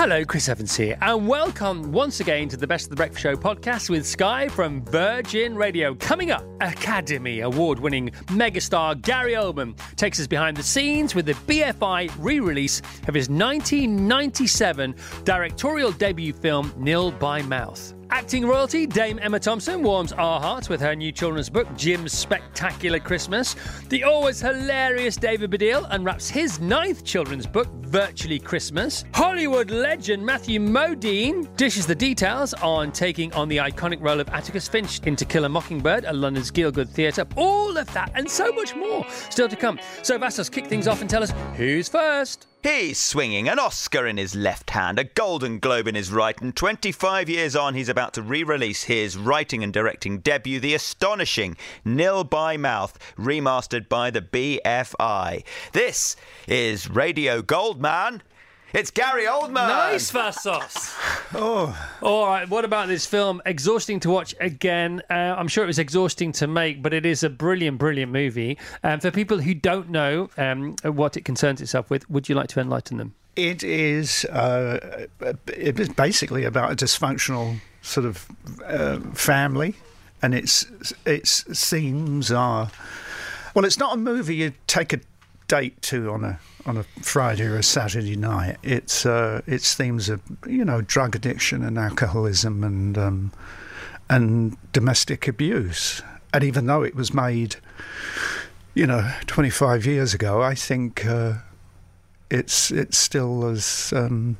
Hello, Chris Evans here, and welcome once again to the Best of the Breakfast Show podcast with Sky from Virgin Radio. Coming up, Academy Award winning megastar Gary Oldman takes us behind the scenes with the BFI re release of his 1997 directorial debut film, Nil by Mouth. Acting royalty, Dame Emma Thompson warms our hearts with her new children's book, Jim's Spectacular Christmas. The always hilarious David Baddiel unwraps his ninth children's book, Virtually Christmas. Hollywood legend Matthew Modine dishes the details on taking on the iconic role of Atticus Finch in To Kill a Mockingbird at London's Gielgud Theatre. All of that and so much more still to come. So Vassos, kick things off and tell us who's first. He's swinging an Oscar in his left hand, a Golden Globe in his right, and 25 years on, he's about to re release his writing and directing debut, the astonishing Nil by Mouth, remastered by the BFI. This is Radio Goldman. It's Gary Oldman. Nice, Vassos. oh. All right. What about this film? Exhausting to watch again. Uh, I'm sure it was exhausting to make, but it is a brilliant, brilliant movie. Um, for people who don't know um, what it concerns itself with, would you like to enlighten them? It is. Uh, it is basically about a dysfunctional sort of uh, family, and its its themes are. Well, it's not a movie you take a date to on a on a Friday or a Saturday night. It's uh, it's themes of you know drug addiction and alcoholism and um, and domestic abuse. And even though it was made, you know, 25 years ago, I think uh, it's it's still as um,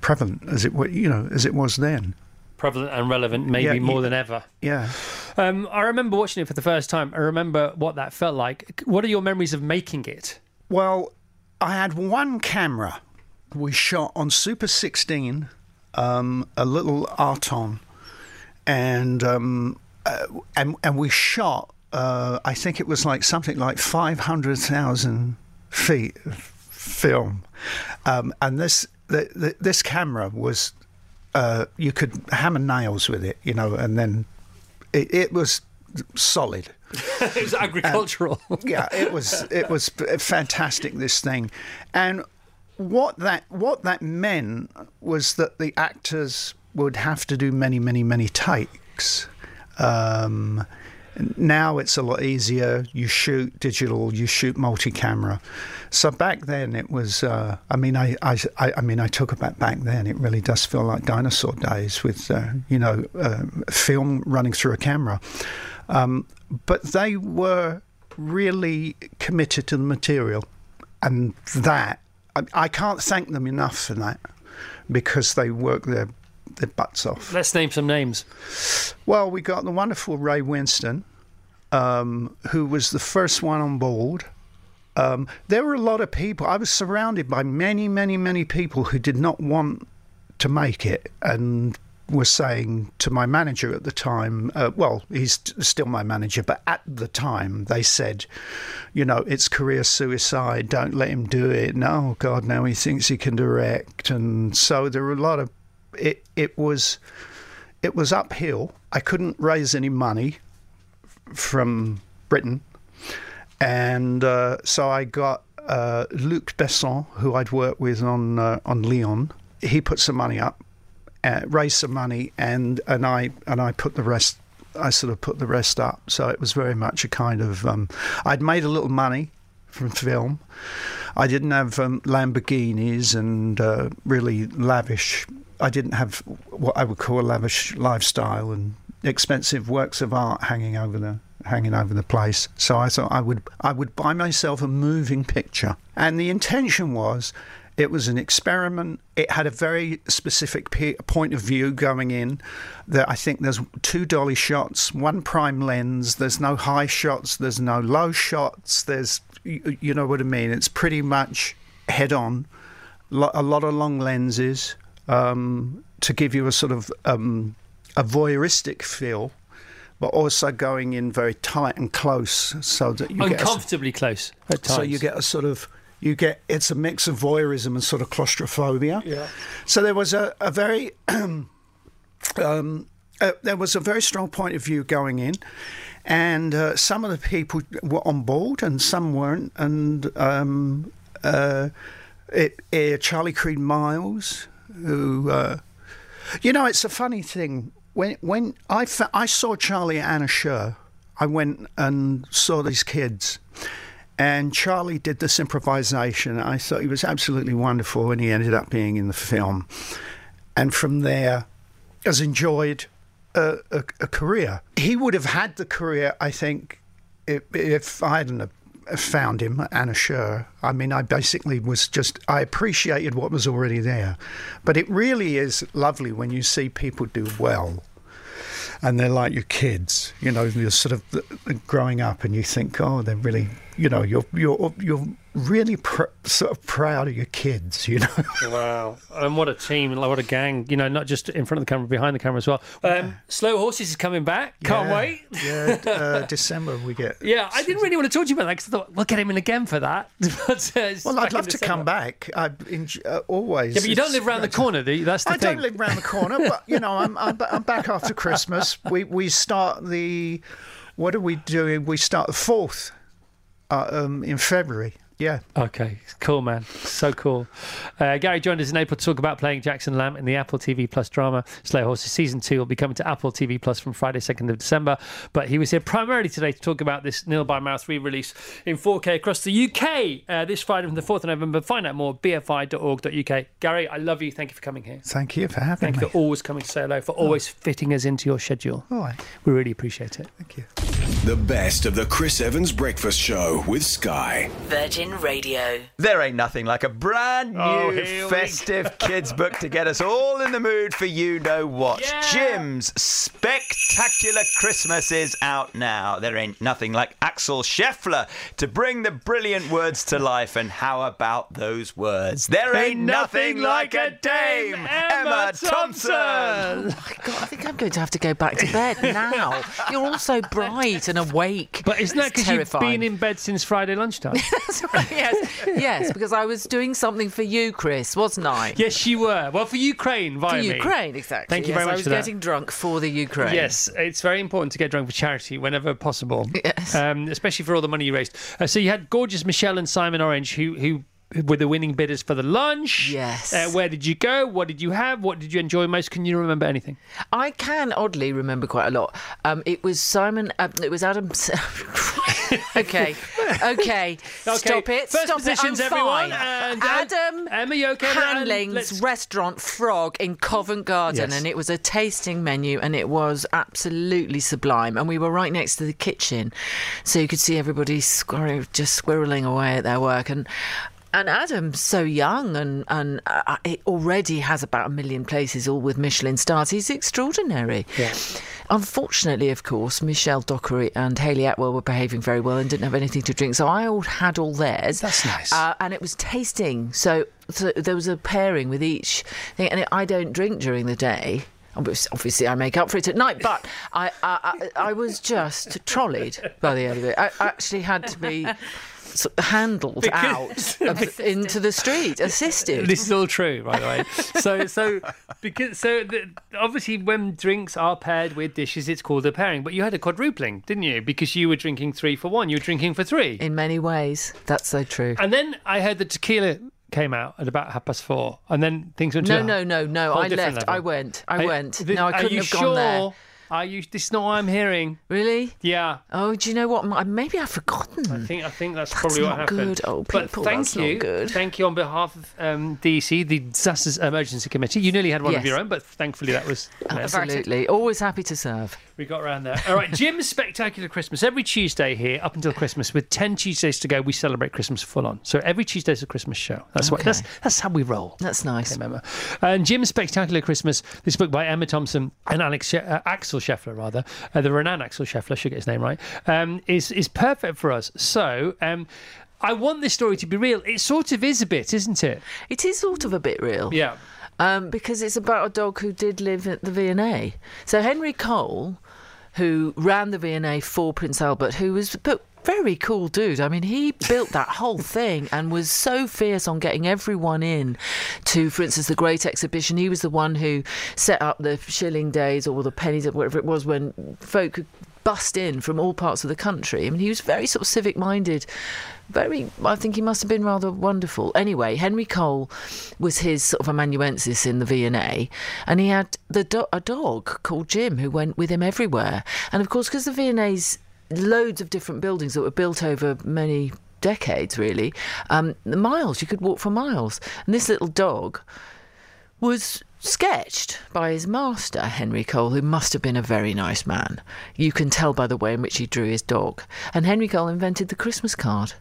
prevalent as it you know as it was then. Prevalent and relevant, maybe yeah, more than ever. Yeah. Um, I remember watching it for the first time. I remember what that felt like. What are your memories of making it? Well, I had one camera. We shot on Super 16, um, a little Aaton, and um, uh, and and we shot. Uh, I think it was like something like five hundred thousand feet of film, um, and this the, the, this camera was uh, you could hammer nails with it, you know, and then it, it was solid. it was agricultural. yeah, it was. It was fantastic. This thing, and what that what that meant was that the actors would have to do many, many, many takes. Um, now it's a lot easier. You shoot digital, you shoot multi-camera. So back then it was. Uh, I mean, I, I, I, mean, I talk about back then. It really does feel like dinosaur days with uh, you know uh, film running through a camera. Um, but they were really committed to the material, and that I, I can't thank them enough for that because they work their their butts off. Let's name some names. Well, we got the wonderful Ray Winstone, um, who was the first one on board. Um, there were a lot of people. I was surrounded by many, many, many people who did not want to make it, and was saying to my manager at the time, uh, well, he's still my manager, but at the time they said, you know, it's career suicide, don't let him do it. No, God, now he thinks he can direct. And so there were a lot of, it, it was, it was uphill. I couldn't raise any money from Britain. And uh, so I got uh, Luc Besson, who I'd worked with on, uh, on Leon. He put some money up uh, raise some money, and and I and I put the rest. I sort of put the rest up. So it was very much a kind of. Um, I'd made a little money from film. I didn't have um, Lamborghinis and uh, really lavish. I didn't have what I would call a lavish lifestyle and expensive works of art hanging over the hanging over the place. So I thought I would I would buy myself a moving picture, and the intention was It was an experiment. It had a very specific pe- point of view going in. That I think there's two dolly shots, one prime lens. There's no high shots. There's no low shots. There's, you, you know what I mean. It's pretty much head on. Lo- a lot of long lenses um, to give you a sort of um, a voyeuristic feel, but also going in very tight and close, so that you get a, Uncomfortably close so you get a sort of you get it's a mix of voyeurism and sort of claustrophobia. Yeah. So there was a, a very um, uh, there was a very strong point of view going in, and uh, some of the people were on board and some weren't. And um, uh, it, uh, Charlie Creed Miles, who uh, you know, it's a funny thing when when I fa- I saw Charlie at Anna Scher, I went and saw these kids. And Charlie did this improvisation. I thought he was absolutely wonderful, and he ended up being in the film. And from there, has enjoyed a, a, a career. He would have had the career, I think, if, if I hadn't found him Anna Scher. I mean, I basically was just, I appreciated what was already there. But it really is lovely when you see people do well and they're like your kids. You know, you're sort of uh, growing up, and you think, oh, they're really, you know, you're you're you're really pr- sort of proud of your kids. You know, Wow. And what a team, and what a gang, you know, not just in front of the camera, behind the camera as well. Um, Slow Horses is coming back. Can't Yeah. wait. yeah, uh, December we get. Yeah, I didn't really want to talk to you about that because I thought we'll get him in again for that. but, uh, Well, I'd love to come back. I uh, always. Yeah, but you don't live round the corner, do you? That's the I thing. don't live round the corner, but you know, I'm, I'm I'm back after Christmas. We we start the what are we doing? We start the fourth uh, um, in February. Yeah. Okay, cool, man. So cool. Uh, Gary joined us in April to talk about playing Jackson Lamb in the Apple TV Plus drama Slow Horses. Season 2 will be coming to Apple TV Plus from Friday, 2nd of December. But he was here primarily today to talk about this Nil by Mouth re release in 4K across the UK uh, this Friday from the 4th of November. Find out more bfi.org.uk. Gary, I love you. Thank you for coming here. Thank you for having me. Thank you for always coming to say hello, for always fitting us into your schedule. All right. We really appreciate it. Thank you. The best of the Chris Evans Breakfast Show with Sky. Virgin Radio. There ain't nothing like a brand new Oh, here we festive kids book to get us all in the mood for you know what. Yeah. Jim's Spectacular Christmas is out now. There ain't nothing like Axel Scheffler to bring the brilliant words to life. And how about those words? There ain't nothing like a Dame Emma Thompson. Oh God, I think I'm going to have to go back to bed now. You're all so bright and awake. But isn't that because you've been in bed since Friday lunchtime? That's right, yes, yes, because I was doing something for you, Chris, wasn't I? yes, you were. Well, for Ukraine, For via me. Ukraine, exactly. Thank you yes, very much I was for getting drunk for the Ukraine. Yes, it's very important to get drunk for charity whenever possible. Yes. Um, especially for all the money you raised. Uh, so you had gorgeous Michelle and Simon Orange, who who were the winning bidders for the lunch. Yes. Uh, where did you go? What did you have? What did you enjoy most? Can you remember anything? I can oddly remember quite a lot. Um, it was Simon. Um, it was Adam. okay, okay. Stop it. First Stop positions, it. I'm everyone. fine. And, uh, Adam Emma, you okay? And Handling's restaurant Frog in Covent Garden, Yes. and it was a tasting menu, and it was absolutely sublime. And we were right next to the kitchen, so you could see everybody squirrel, just squirreling away at their work. And and Adam's so young, and and uh, it already has about a million places, all with Michelin stars. He's extraordinary. Yeah. Unfortunately, of course, Michelle Dockery and Hayley Atwell were behaving very well and didn't have anything to drink, so I all had all theirs. That's nice. Uh, and it was tasting. So, so there was a pairing with each thing. And I don't drink during the day. Obviously, I make up for it at night, but I, I, I, I was just trolleyed by the end of it. I actually had to be sort handled Because- out of, into the street, assisted. This is all true, by the way. so, so because so the, obviously when drinks are paired with dishes, it's called a pairing. But you had a quadrupling, didn't you? Because you were drinking three for one. You were drinking for three. In many ways, that's so true. And then I heard the tequila came out at about half past four, and then things went No, to no, no, no. I left. level. I went. I Are- went. th- No, I couldn't you have gone there. Are you? This is not what I'm hearing. Really? Yeah. Oh, do you know what? Maybe I've forgotten. I think I think that's, That's probably what not happened. good. Oh, but people, thank that's not you, good. thank you on behalf of um, DEC, the Disasters Emergency Committee. You nearly had one of Yes. your own, but thankfully that was Absolutely. Always happy to serve. we got around there. All right, Jim's Spectacular Christmas. Every Tuesday here, up until Christmas, with 10 Tuesdays to go, we celebrate Christmas full on. So every Tuesday's a Christmas show. That's what Okay. that's that's how we roll. That's nice. Remember. And Jim's Spectacular Christmas, this book by Emma Thompson and Alex she- uh, Axel Scheffler, rather, uh, the renowned Axel Scheffler, should get his name right, um, is, is perfect for us. So um, I want this story to be real. It sort of is a bit, isn't it? It is sort of a bit real. Yeah. um, because it's about a dog who did live at the V&A. So Henry Cole, who ran the V&A for Prince Albert, who was but very cool dude. I mean, he built that whole thing and was so fierce on getting everyone in to, for instance, the Great Exhibition. He was the one who set up the shilling days or the pennies, or whatever it was, when folk could bust in from all parts of the country. I mean, he was very sort of civic minded. Very, I think he must have been rather wonderful. Anyway, Henry Cole was his sort of amanuensis in the V&A, and he had the do- a dog called Jim who went with him everywhere. And of course, because the V&A's loads of different buildings that were built over many decades, really, um, miles you could walk for miles. And this little dog was sketched by his master, Henry Cole, who must have been a very nice man. You can tell by the way in which he drew his dog. And Henry Cole invented the Christmas card.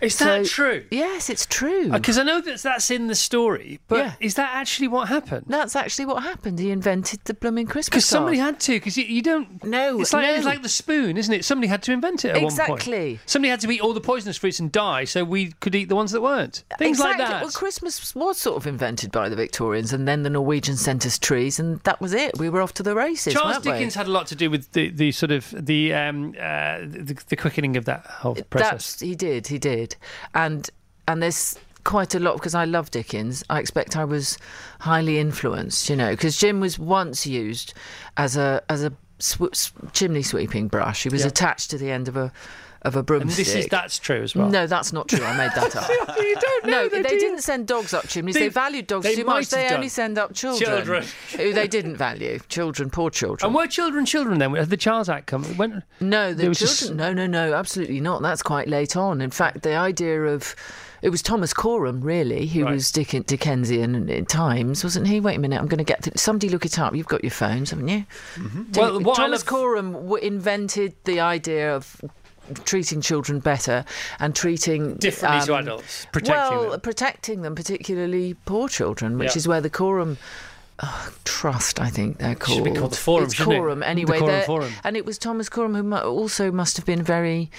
Is that So- true? Yes, it's true. Because I know that that's in the story, but Yeah. is that actually what happened? That's actually what happened. He invented the blooming Christmas Because somebody had to. Because you, you don't. No, it's like it's like the spoon, isn't it? Somebody had to invent it at one Exactly. Somebody had to eat all the poisonous fruits and die, so we could eat the ones that weren't. Things exactly. like that. Well, Christmas was sort of invented by the Victorians, and then the Norwegians sent us trees, and that was it. We were off to the races. Charles weren't we? Dickens had a lot to do with the, the sort of the, um, uh, the the quickening of that whole process. That's he did, he did, and and there's quite a lot because I love Dickens. I expect I was highly influenced, you know, because Jim was once used as a as a sw- chimney sweeping brush. He was Yeah. attached to the end of a of a and broomstick. this is that's true as well. No, that's not true. I made that up. you don't know. No, they do didn't send dogs up chimneys. They- They, valued dogs they too much. They have only send up children, Children. who they didn't value. Children, poor children. And were children children then? Had the Charles Act come? When, No, the children. just- No, no, no, absolutely not. That's quite late on. In fact, the idea of it was Thomas Coram, really, who Right. was Dick- Dickensian at times, wasn't he? Wait a minute, I'm going to get to, somebody look it up. You've got your phones, haven't you? Mm-hmm. Well, what Thomas love- Coram w- invented the idea of treating children better and treating differently to um, adults, protecting well, them. protecting them, particularly poor children, which Yeah. is where the Coram oh, Trust, I think they're called. should be called the Forum, It's shouldn't it? Coram, The anyway. Coram Forum. And it was Thomas Coram who also must have been very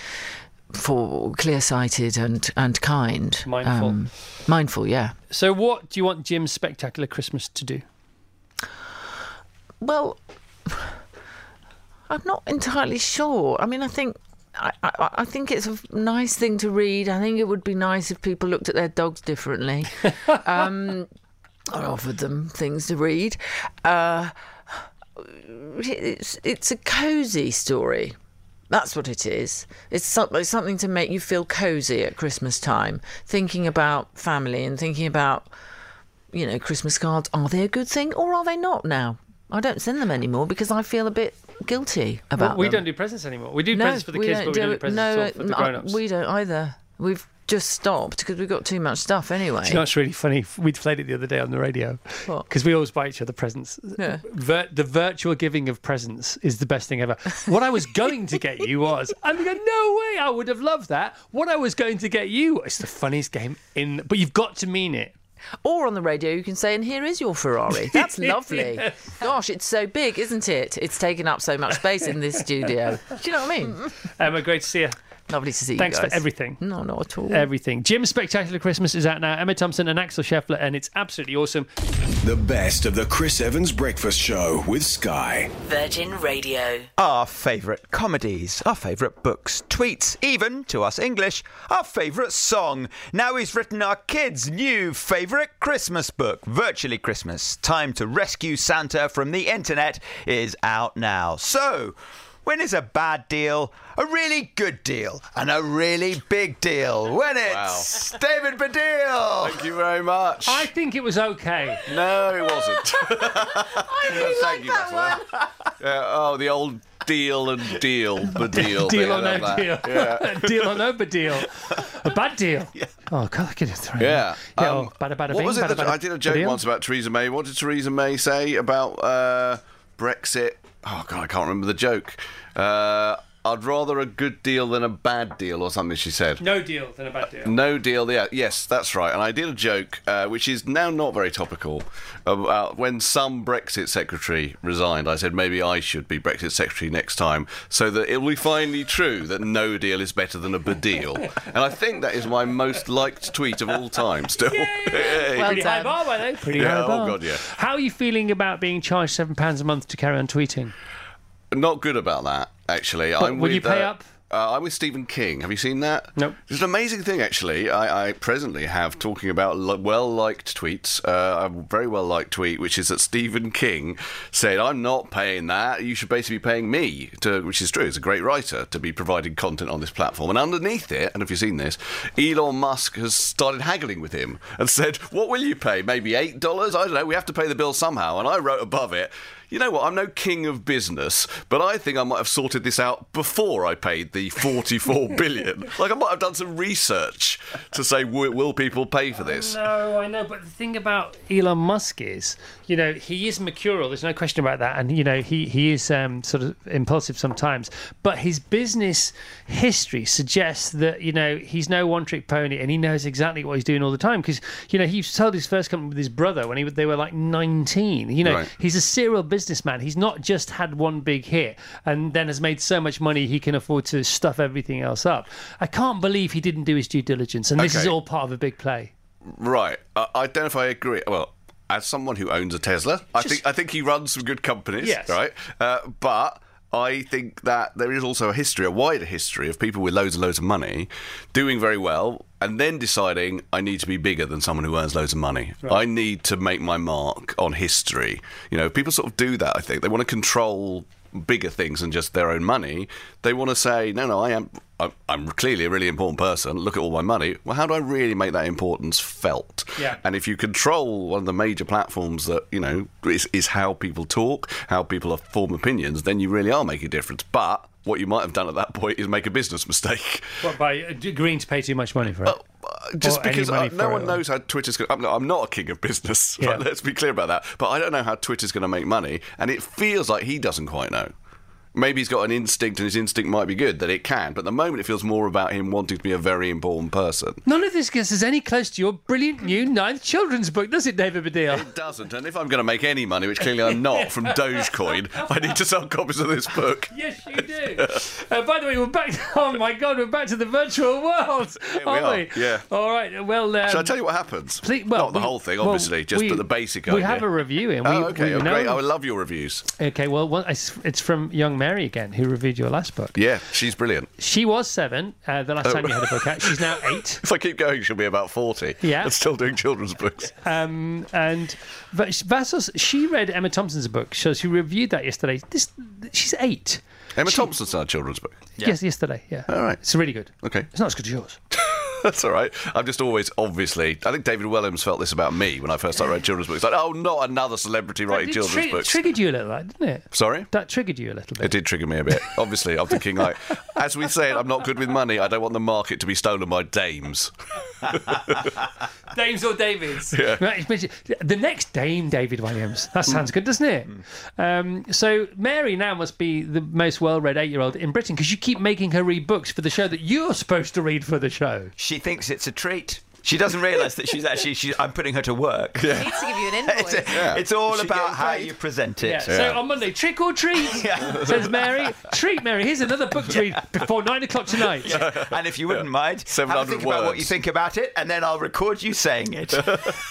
for clear-sighted and and kind, Um, Mindful. mindful, yeah. So, what do you want Jim's spectacular Christmas to do? Well, I'm not entirely sure. I mean, I think. I, I, I think it's a nice thing to read. I think it would be nice if people looked at their dogs differently. um, I offered them things to read. Uh, it's it's a cosy story. That's what it is. It's something something to make you feel cozy at Christmas time, thinking about family and thinking about you know, Christmas cards, are they a good thing or are they not now? I don't send them anymore because I feel a bit guilty about Well, we them. don't do presents anymore. We do no, presents for the we kids, don't but we don't do presents no, at all for the no, grown-ups. We don't either. We've just stopped because we've got too much stuff anyway. Do you know what's really funny? We played it the other day on the radio because we always buy each other presents. Yeah. Vir- the virtual giving of presents is the best thing ever. What I was going to get you was, and we go, no way, I would have loved that. What I was going to get you is the funniest game in, but you've got to mean it. Or on the radio, you can say, and here is your Ferrari. That's lovely. Gosh, it's so big, isn't it? It's taken up so much space in this studio. Do you know what I mean? Emma, great to see you. Lovely to see Thanks you for everything. No, not at all. Everything. Jim's Spectacular Christmas is out now. Emma Thompson and Axel Scheffler, and it's absolutely awesome. The best of the Chris Evans Breakfast Show with Sky. Virgin Radio. Our favourite comedies, our favourite books, tweets, even, to us English, our favourite song. Now he's written our kids' new favourite Christmas book, Virtually Christmas. Time to rescue Santa from the internet is out now. So, When is a bad deal a really good deal and a really big deal? When it's David Baddiel. Thank you very much. I think it was okay. No, it wasn't. I really Thank like that Bethel. one. Yeah, oh, the old deal and deal, the deal. Deal or no love deal. Yeah. deal or no bad deal. A bad deal. Oh, God, I could have thrown Yeah. Yeah, Um, oh, bada, bada, what bing, was it? bada, that- bada, I did a joke baddiel. once about Theresa May. What did Theresa May say about uh, Brexit? Oh God, I can't remember the joke. Uh, I'd rather a good deal than a bad deal, or something. She said. No deal than a bad deal. No deal. Yeah, yes, that's right. And I did a joke, uh, which is now not very topical, about when some Brexit secretary resigned. I said maybe I should be Brexit secretary next time, so that it will be finally true that no deal is better than a bad deal. and I think that is my most liked tweet of all time. Still. Yay. Well Pretty high bar, by the way. Pretty Yeah, high oh. God, yeah. How are you feeling about being charged seven pounds a month to carry on tweeting? Not good about that, actually. I'm will you pay uh, up? Uh, I'm with Stephen King. Have you seen that? Nope. It's an amazing thing, actually. I, I presently have talking about lo- well liked tweets. Uh, a very well liked tweet, which is that Stephen King said, "I'm not paying that. You should basically be paying me." To, which is true. He's a great writer to be providing content on this platform. And underneath it, and if you've seen this, Elon Musk has started haggling with him and said, "What will you pay? Maybe eight dollars? I don't know. We have to pay the bill somehow." And I wrote above it. You know what? I'm no king of business, but I think I might have sorted this out before I paid the 44 billion. Like I might have done some research to say, will, will people pay for this? No, I know, but the thing about Elon Musk is, you know, he is mercurial. There's no question about that, and you know, he he is um, sort of impulsive sometimes. But his business history suggests that you know he's no one-trick pony, and he knows exactly what he's doing all the time. Because you know, he sold his first company with his brother when he they were like 19. You know, Right. he's a serial businessman. He's not just had one big hit and then has made so much money he can afford to stuff everything else up. I can't believe he didn't do his due diligence, and this is all part of a big play. Right. Uh, I don't know if I agree. Well, as someone who owns a Tesla, I think I think he runs some good companies. Yes. Right. Uh, but. I think that there is also a history, a wider history of people with loads and loads of money doing very well and then deciding I need to be bigger than someone who earns loads of money. I need to make my mark on history. You know, people sort of do that, I think. They want to control bigger things than just their own money. They want to say, no, no, I am. I'm, clearly a really important person. Look at all my money. Well, how do I really make that importance felt? Yeah. And if you control one of the major platforms that you know is, is how people talk, how people form opinions, then you really are making a difference. But what you might have done at that point is make a business mistake. What, by agreeing to pay too much money for it? Uh, Just Or because uh, no one knows how Twitter's going. I'm, not- I'm not a king of business. Yeah. Right? Let's be clear about that. But I don't know how Twitter's going to make money, and it feels like he doesn't quite know. Maybe he's got an instinct, and his instinct might be good that it can. But at the moment, it feels more about him wanting to be a very important person. None of this gets us any close to your brilliant new ninth children's book, does it, David Baddiel? It doesn't. And if I'm going to make any money, which clearly I'm not from Dogecoin, I need to sell copies of this book. Yes, you do. uh, by the way, we're back. to, Oh my God, we're back to the virtual world, we aren't are, we? yeah. All right. Well, um, Shall I tell you what happens? please- well, not the we- whole thing, well, obviously, just we- but the basic We idea. have a review in. We, Oh, okay. we Oh, great. I would love your reviews. Okay, well, one, it's, it's from young Mary again, who reviewed your last book. Yeah, she's brilliant. She was seven uh, the last time you had a book out. She's now eight. If I keep going, she'll be about 40. Yeah. And still doing children's books. Um, and but Vassos, she read Emma Thompson's book, so she reviewed that yesterday. This, she's eight. Emma She- Thompson's a children's book. Yes, yesterday. Yeah. All right. It's really good. Okay. It's not as good as yours. That's all right. I'm just always, obviously, I think David Walliams felt this about me when I first started writing children's books. Like, oh, not another celebrity writing It children's tri- books. triggered you a little, like, didn't it? Sorry? That triggered you a little bit. It did trigger me a bit. Obviously, I'm thinking, like, as we said, I'm not good with money. I don't want the market to be stolen by dames. Dames or Davids. Right, The next Dame David Walliams. That sounds good, doesn't it? Um, so Mary now must be the most well-read eight-year-old in Britain because you keep making her read books for the show that you're supposed to read for the show. She thinks it's a treat. She doesn't realise that she's actually. She's, I'm putting her to work. Needs to give you an It's, invoice. it's all about how paid? you present it. Yeah. So on Monday, trick or treat, says Mary. Treat Mary. Here's another book to read before nine o'clock tonight. And if you wouldn't mind, have a 700 think about what you think about it, and then I'll record you saying it.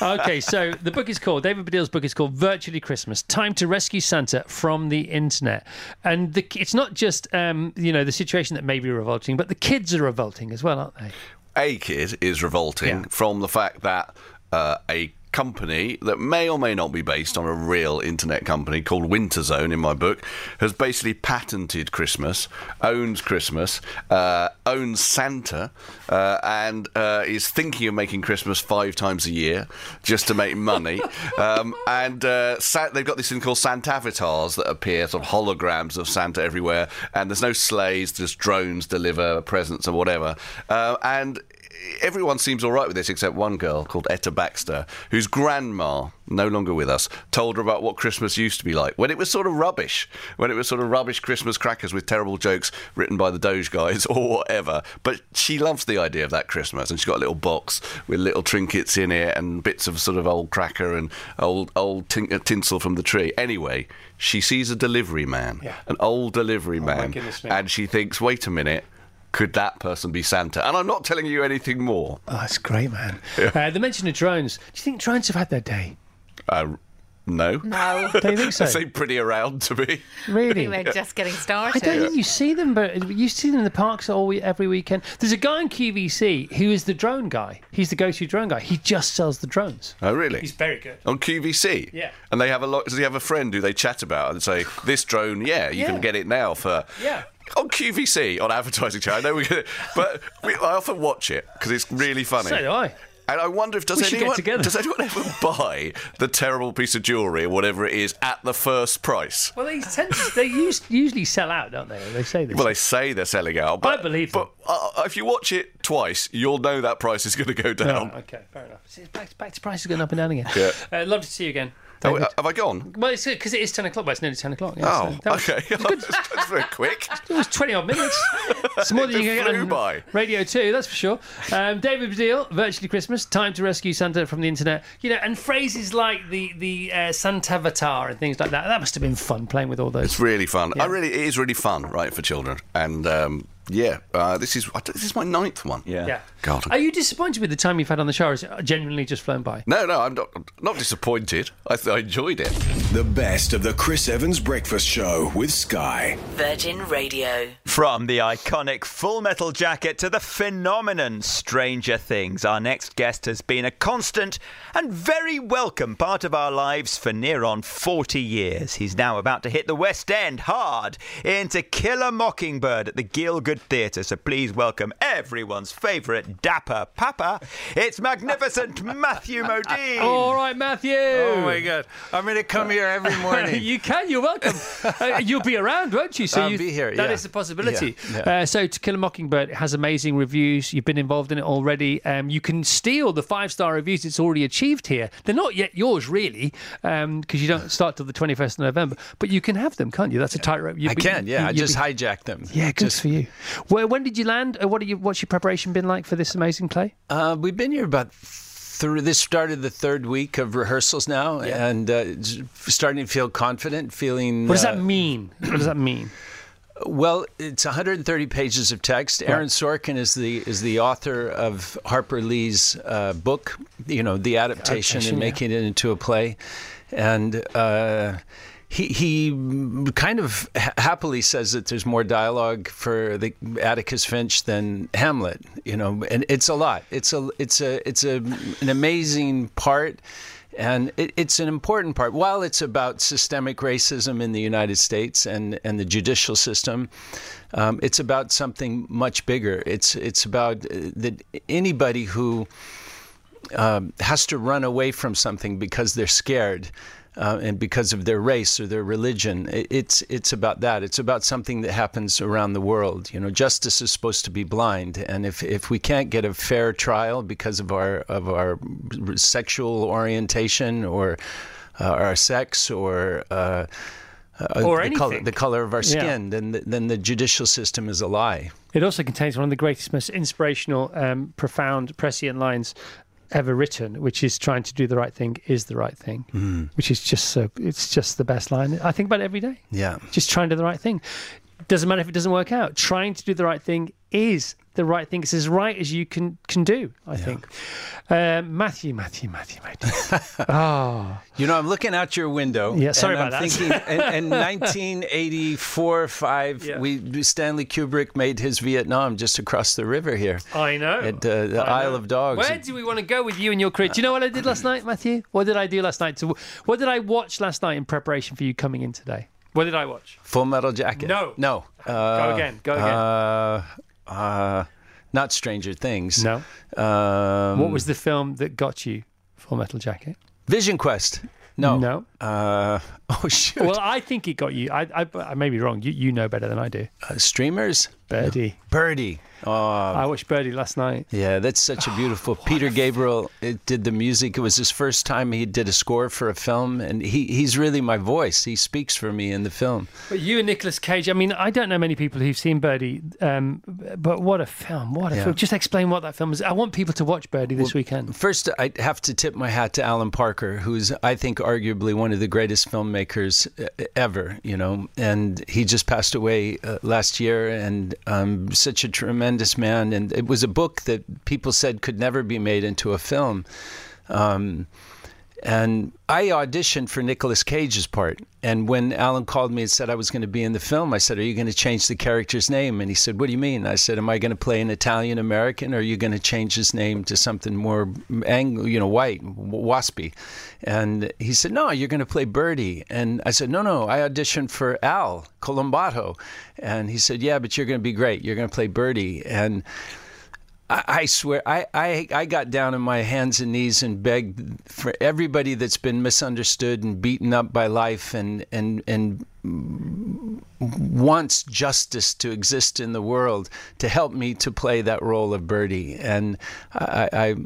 Okay, so the book is called David Baddiel's book is called Virtually Christmas: Time to Rescue Santa from the Internet. And the, it's not just um, you know the situation that may be revolting, but the kids are revolting as well, aren't they? A kid is revolting Yeah. from the fact that uh, a company that may or may not be based on a real internet company called Winterzone in my book has basically patented Christmas, owns Christmas, uh, owns Santa, uh, and uh, is thinking of making Christmas five times a year just to make money. um, and uh, Sa- they've got this thing called Santa avatars that appear, sort of holograms of Santa everywhere, and there's no sleighs, just drones deliver presents or whatever. Uh, and everyone seems all right with this except one girl called Etta Baxter, whose grandma, no longer with us, told her about what Christmas used to be like when it was sort of rubbish, when it was sort of rubbish Christmas crackers with terrible jokes written by the Doge guys or whatever. But she loves the idea of that Christmas, and she's got a little box with little trinkets in it and bits of sort of old cracker and old old tin- uh, tinsel from the tree. Anyway. She sees a delivery man, Yeah. an old delivery man, goodness me. and she thinks, "Wait a minute, could that person be Santa?" And I'm not telling you anything more. Oh, that's great, man. Uh, the mention of drones. Do you think drones have had their day? Uh, no. No. Don't you think so? They seem pretty around to me. really? We're just getting started. I don't think you see them, but you see them in the parks all we- every weekend. There's a guy in QVC who is the drone guy. He's the go-to drone guy. He just sells the drones. Oh, really? He's very good. on QVC. Yeah. And they have a lot. Does he have a friend who they chat about and say, "This drone, yeah, you Yeah. can get it now for." Yeah. On QVC on advertising channel, I know we get, but we, I often watch it because it's really funny. So do I. And I wonder if does We should get anyone does anyone ever buy the terrible piece of jewellery or whatever it is at the first price? Well, they tend to, they use, usually sell out, don't they? They say this. Well, they say they're selling out, but I believe But uh, if you watch it twice, you'll know that price is going to go down. okay, fair enough. See, back, back to prices going up and down again. Yeah. Uh, love to see you again. Oh, have I gone? well, it's because it is 10 o'clock, but it's nearly 10 o'clock. Yeah, Oh, so was- okay. That's very quick. It was 20 odd minutes. It's more than you can get on by. Radio 2, that's for sure. Um, David Baddiel, Virtually Christmas, Time to Rescue Santa from the Internet. You know, and phrases like the, the uh, Santa Avatar and things like that. That must have been fun playing with all those. It's really fun. I really, it is really fun, right, for children. And um, yeah, uh, this is this is my ninth one. Yeah. God. Are you disappointed with the time you've had on the show, or is it genuinely just flown by? No, no, I'm not, I'm not disappointed. I, I enjoyed it. The best of the Chris Evans Breakfast Show with Sky. Virgin Radio. From the iconic Full Metal Jacket to the phenomenon Stranger Things, our next guest has been a constant and very welcome part of our lives for near on 40 years. He's now about to hit the West End hard into Kill a Mockingbird at the Gielgud Theatre, so please welcome everyone's favourite dapper papa. It's magnificent Matthew Modine. All right, Matthew. Oh my God! I'm going to come here every morning. you can. You're welcome. uh, you'll be around, won't you? So I'll you, be here, That yeah. is a possibility. Yeah, yeah. Uh, so, To Kill a Mockingbird has amazing reviews. You've been involved in it already. Um, you can steal the five star reviews it's already achieved here. They're not yet yours, really, because you don't start till the 21st of November. But you can have them, can't you? That's a tightrope. You- I can, yeah. you- I you- just hijacked them. Yeah, good Just- for you. Well, when did you land? Uh, What are you? What's your preparation been like for this amazing play? Uh, we've been here about. Through this started the third week of rehearsals now, and uh, starting to feel confident. Feeling What does uh, that mean? What does that mean? Well, it's 130 pages of text. Aaron Sorkin is the is the author of Harper Lee's uh, book. You know, the adaptation Adaptation, and yeah. making it into a play, and. He, he kind of ha- happily says that there's more dialogue for the Atticus Finch than Hamlet, you know, and it's a lot. It's a it's a it's a an amazing part, and it, it's an important part. While it's about systemic racism in the United States and, and the judicial system, um, it's about something much bigger. It's it's about uh, that anybody who um, has to run away from something because they're scared. Uh, and because of their race or their religion, it's it's about that. It's about something that happens around the world. You know, justice is supposed to be blind, and if, if we can't get a fair trial because of our of our sexual orientation or uh, our sex or uh, uh, Or the color the color of our Yeah. skin, then the, then the judicial system is a lie. It also contains one of the greatest, most inspirational, um, profound, prescient lines ever written, which is "trying to do the right thing is the right thing," Hmm. which is just so. It's just the best line. I think about it every day. Yeah. Just trying to do the right thing. Doesn't matter if it doesn't work out. Trying to do the right thing is the right thing. It's as right as you can can do. I think. Uh, Matthew, Matthew, Matthew, Matthew. oh, You know, I'm looking out your window. Yeah, sorry and about I'm that. Thinking, in, in 1984, five, Yeah. we Stanley Kubrick made his Vietnam just across the river here. I know. At uh, the I Isle know. of Dogs. Where do we want to go with you and your career? Do you know what I did last night, Matthew? What did I do last night? To, what did I watch last night in preparation for you coming in today? What did I watch? Full Metal Jacket. No. No. Uh, Go again. Go again. Uh, uh, not Stranger Things. no. Um, What was the film that got you Full Metal Jacket? Vision Quest? No. No. Uh, oh, shoot. Well, I think it got you. I, I, I may be wrong. You, you know better than I do. Uh, streamers? Birdy. Birdy. Oh, I watched Birdy last night. Yeah, that's such a beautiful. Peter Gabriel it did the music. It was his first time he did a score for a film, and he, he's really my voice. He speaks for me in the film. But you and Nicolas Cage. I mean, I don't know many people who've seen Birdy, um, but what a film! What a Yeah. film! Just explain what that film is. I want people to watch Birdy this weekend. First, I have to tip my hat to Alan Parker, who's I think arguably one of the greatest filmmakers uh, ever. You know, and he just passed away uh, last year, and um, such a tremendous man. And it was a book that people said could never be made into a film. Um, and I auditioned for Nicolas Cage's part. And when Alan called me and said I was going to be in the film, I said, "Are you going to change the character's name?" And he said, "What do you mean?" I said, "Am I going to play an Italian American, or are you going to change his name to something more, ang- you know, white, waspy?" And he said, "No, you're going to play Birdy." And I said, "No, no, I auditioned for Al Columbato." And he said, "Yeah, but you're going to be great. You're going to play Birdy." And I, swear, I, I, I got down on my hands and knees and begged for everybody that's been misunderstood and beaten up by life and, and, and wants justice to exist in the world to help me to play that role of Birdy. And I, I,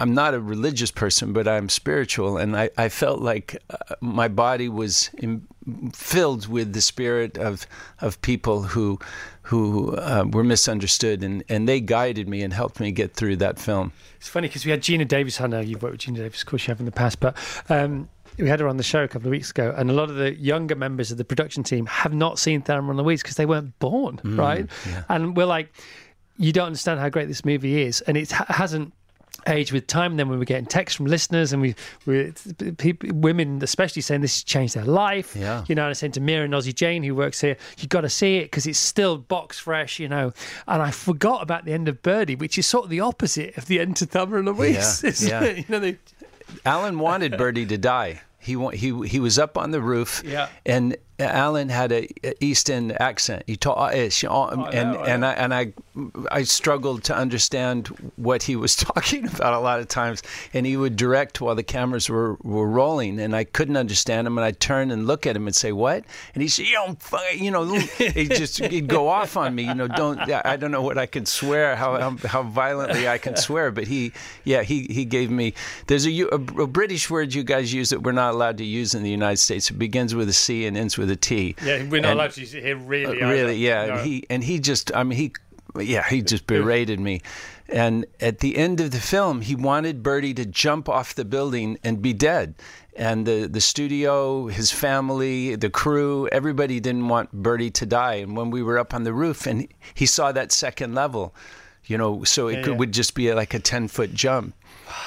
I'm not a religious person, but I'm spiritual. And I, I felt like uh, my body was in, filled with the spirit of, of people who, who uh, were misunderstood. And, and they guided me and helped me get through that film. It's funny because we had Geena Davis. I know you've worked with Geena Davis, of course you have in the past, but um, we had her on the show a couple of weeks ago, and a lot of the younger members of the production team have not seen Thelma and Louise because they weren't born, mm, right? And we're like, you don't understand how great this movie is, and it ha- hasn't aged with time. And then when we're getting texts from listeners, and we, we people, women especially saying this has changed their life. Yeah. You know, and I sent to Mira and Ozzy Jane, who works here, "You've got to see it because it's still box fresh. You know, and I forgot about the end of Birdy, which is sort of the opposite of the end to Thelma and Louise. Yeah, isn't yeah. it? You know, they, Alan wanted Birdy to die. He he he was up on the roof, Yeah. and Alan had a, a East End accent. He taught uh, eh, uh, and know, and I and I I struggled to understand what he was talking about a lot of times. And he would direct while the cameras were, were rolling, and I couldn't understand him. And I'd turn and look at him and say, "What?" And he said, "You know, fu- you know." He just he'd go off on me. You know, don't I don't know what I can swear how how, how violently I can swear, but he yeah he he gave me. There's a a British word you guys use that we're not allowed to use in the United States. It begins with a C and ends with a T. yeah, we're not And- allowed to use it here, really. uh, really, yeah. No. And he and he just, I mean, he, yeah, he just berated me. And at the end of the film, he wanted Birdy to jump off the building and be dead. And the the studio, his family, the crew, everybody didn't want Birdy to die. And when we were up on the roof, and he saw that second level, you know, so it Yeah, could, yeah. would just be like a ten foot jump.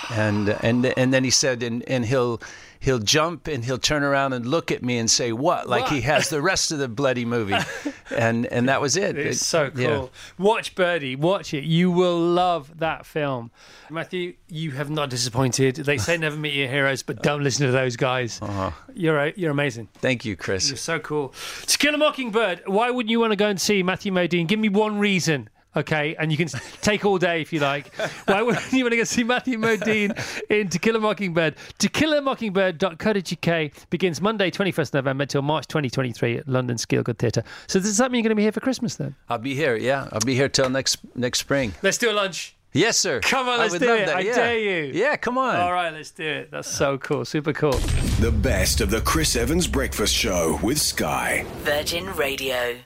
And and and then he said, and and he'll. He'll jump and he'll turn around and look at me and say, "What?" Like he has the rest of the bloody movie, and and that was it. It's It- so cool. yeah. Watch Birdy. Watch it. You will love that film. Matthew, you have not disappointed. They say never meet your heroes, but don't listen to those guys. Uh-huh. You're you're amazing. Thank you, Chris. You're so cool. To Kill a Mockingbird. Why wouldn't you want to go and see Matthew Modine? Give me one reason. Okay, and you can take all day if you like. Why wouldn't you want to go see Matthew Modine in To Kill a Mockingbird? To Kill a Mockingbird.co.uk begins Monday, 21st November until March 2023 at London's Gielgud Theatre. So does that mean you're going to be here for Christmas then? I'll be here. Yeah, I'll be here till next next spring. Let's do a lunch. Yes, sir. Come on, I let's do it. That. I yeah. dare you. Yeah, come on. All right, let's do it. That's so cool. Super cool. The best of the Chris Evans Breakfast Show with Sky. Virgin Radio.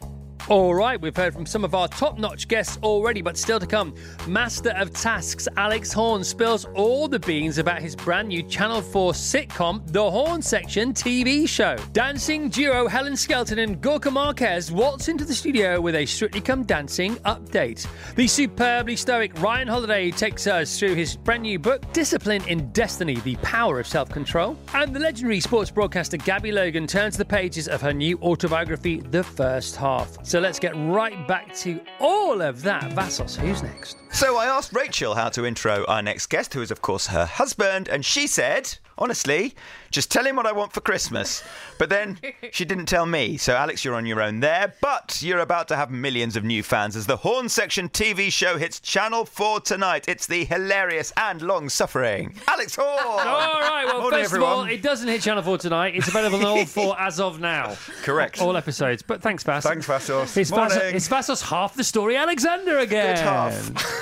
All right, we've heard from some of our top notch guests already, but still to come. Master of Tasks Alex Horne spills all the beans about his brand new Channel 4 sitcom, The Horne Section TV show. Dancing duo Helen Skelton and Gorka Marquez waltz into the studio with a Strictly Come Dancing update. The superbly stoic Ryan Holiday takes us through his brand new book, Discipline Is Destiny The Power of Self Control. And the legendary sports broadcaster Gabby Logan turns the pages of her new autobiography, The First Half. So let's get right back to all of that. Vassos, who's next? So I asked Rachel how to intro our next guest, who is, of course, her husband, and she said, honestly, just tell him what I want for Christmas. But then she didn't tell me. So, Alex, you're on your own there. But you're about to have millions of new fans as the Horne Section TV show hits Channel 4 tonight. It's the hilarious and long suffering Alex Horne. All right, well, Morning, first of all, it doesn't hit Channel 4 tonight. It's available on all four as of now. Correct. All episodes. But thanks, Vass. Thanks, Vassos. It's, Vass- Morning. it's Vassos half the story Alexander again. Good half.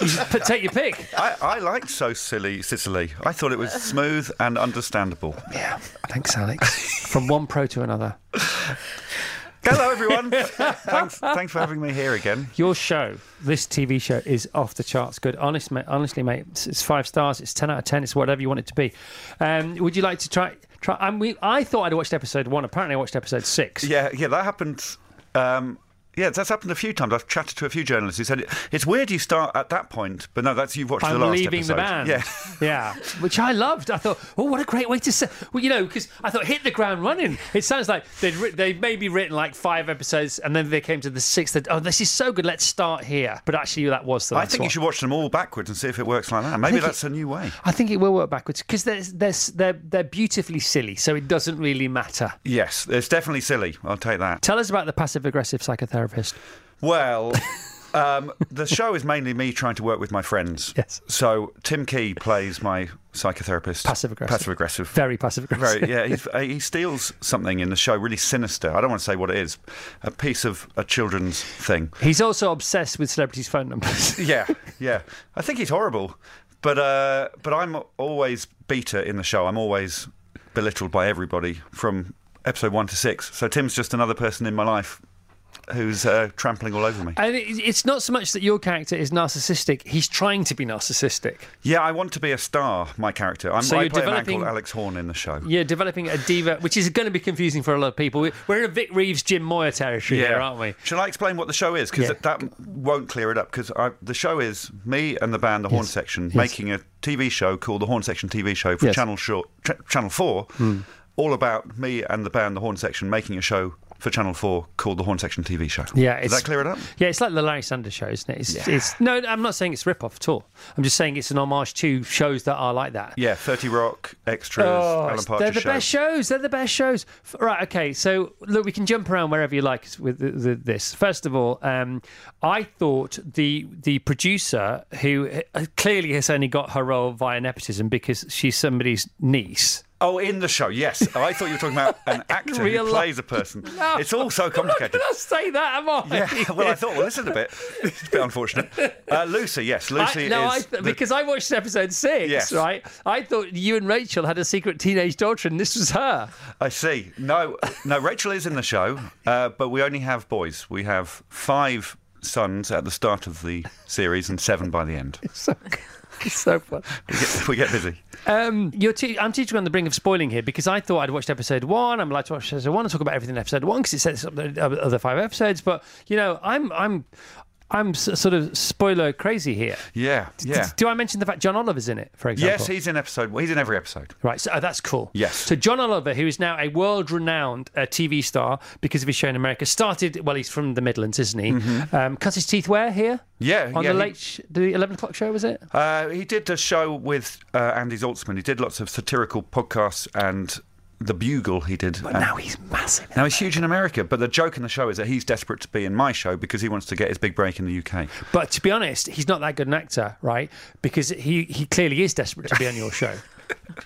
You just put- take your pick. I, I liked So Silly Sicily. I thought it was smooth and understandable. Yeah. Thanks, Alex. From one pro to another. Hello, everyone. thanks, thanks for having me here again. Your show, this TV show, is off the charts good. Honest, mate, honestly, mate, it's, it's five stars. It's ten out of ten. It's whatever you want it to be. Um, would you like to try? Try. We, I thought I'd watched episode one. Apparently, I watched episode six. Yeah, yeah, that happened. Um, yeah, that's happened a few times. I've chatted to a few journalists who said it's weird you start at that point, but no, that's you've watched I'm the last leaving episode. the band. Yeah, yeah, which I loved. I thought, oh, what a great way to say. Well, you know, because I thought hit the ground running. It sounds like they'd writ- they maybe written like five episodes, and then they came to the sixth. and, Oh, this is so good. Let's start here. But actually, that was the. I think one. you should watch them all backwards and see if it works like that. Maybe that's a new way. I think it will work backwards because they're, they're, they're, they're beautifully silly, so it doesn't really matter. Yes, it's definitely silly. I'll take that. Tell us about the passive aggressive psychotherapist. Well, um, the show is mainly me trying to work with my friends. Yes. So Tim Key plays my psychotherapist. Passive aggressive. Passive aggressive. Very passive aggressive. Very, yeah, uh, he steals something in the show, really sinister. I don't want to say what it is. A piece of a children's thing. He's also obsessed with celebrities' phone numbers. Yeah, yeah. I think he's horrible, but uh, but I'm always beta in the show. I'm always belittled by everybody from episode one to six. So Tim's just another person in my life who's uh, trampling all over me. And it's not so much that your character is narcissistic; he's trying to be narcissistic. Yeah, I want to be a star. My character. I'm, So I you're play a man developing- called Alex Horne in the show. You're developing a diva, which is going to be confusing for a lot of people. We- We're in a Vic Reeves, Jim Moir territory here, aren't we? Shall I explain what the show is? Because Yeah. that won't clear it up. Because the show is me and the band, the Horne Yes. Section, Yes. making a TV show called the Horne Section TV Show for Yes. Channel Short, Ch- Channel Four. All about me and the band, the Horne Section, making a show for Channel Four called the Horne Section TV Show. Yeah, Does that clear it up? Yeah, it's like the Larry Sanders show, isn't it? It's, Yeah. it's no, I'm not saying it's rip off at all. I'm just saying it's an homage to shows that are like that. Yeah, Thirty Rock, Extras, Oh, Alan Partridge they're the Show. best shows. They're the best shows. Right. Okay. So look, we can jump around wherever you like with the, the, this. First of all, um, I thought the the producer who uh, clearly has only got her role via nepotism because she's somebody's niece. Oh, in the show, yes. I thought you were talking about an actor who plays a person. No. It's all so complicated. to say that, am I? Yeah, well, I thought, well, this is a bit, it's a bit unfortunate. Uh, Lucy, yes, Lucy I, no, I th- the- because I watched episode six, Yes. right? I thought you and Rachel had a secret teenage daughter, and this was her. I see. No, no, Rachel is in the show, uh, but we only have boys. We have five sons at the start of the series and seven by the end. So, it's so fun. We get, we get busy. Um, you're te- I'm teaching on the brink of spoiling here because I thought I'd watched episode one. I'm allowed to watch episode one and talk about everything in episode one because it sets up the other other five episodes. But you know, I'm I'm I'm sort of spoiler crazy here. Yeah, yeah. Do I mention the fact John Oliver's in it, for example? Yes, he's in episode. Well, he's in every episode. Right, so oh, that's cool. Yes. So John Oliver, who is now a world-renowned uh, TV star because of his show in America, started. Well, he's from the Midlands, isn't he? Um, cut his teeth where here? Mm-hmm. Yeah, On yeah, the he- late, sh- the eleven o'clock show, was it? Uh, he did a show with uh, Andy Zaltzman. He did lots of satirical podcasts and the Bugle. He did. But And- now he's massive. now he's huge in America. But the joke in the show is that he's desperate to be in my show because he wants to get his big break in the UK. But to be honest, he's not that good an actor, right? Because he, he clearly is desperate to be on your show.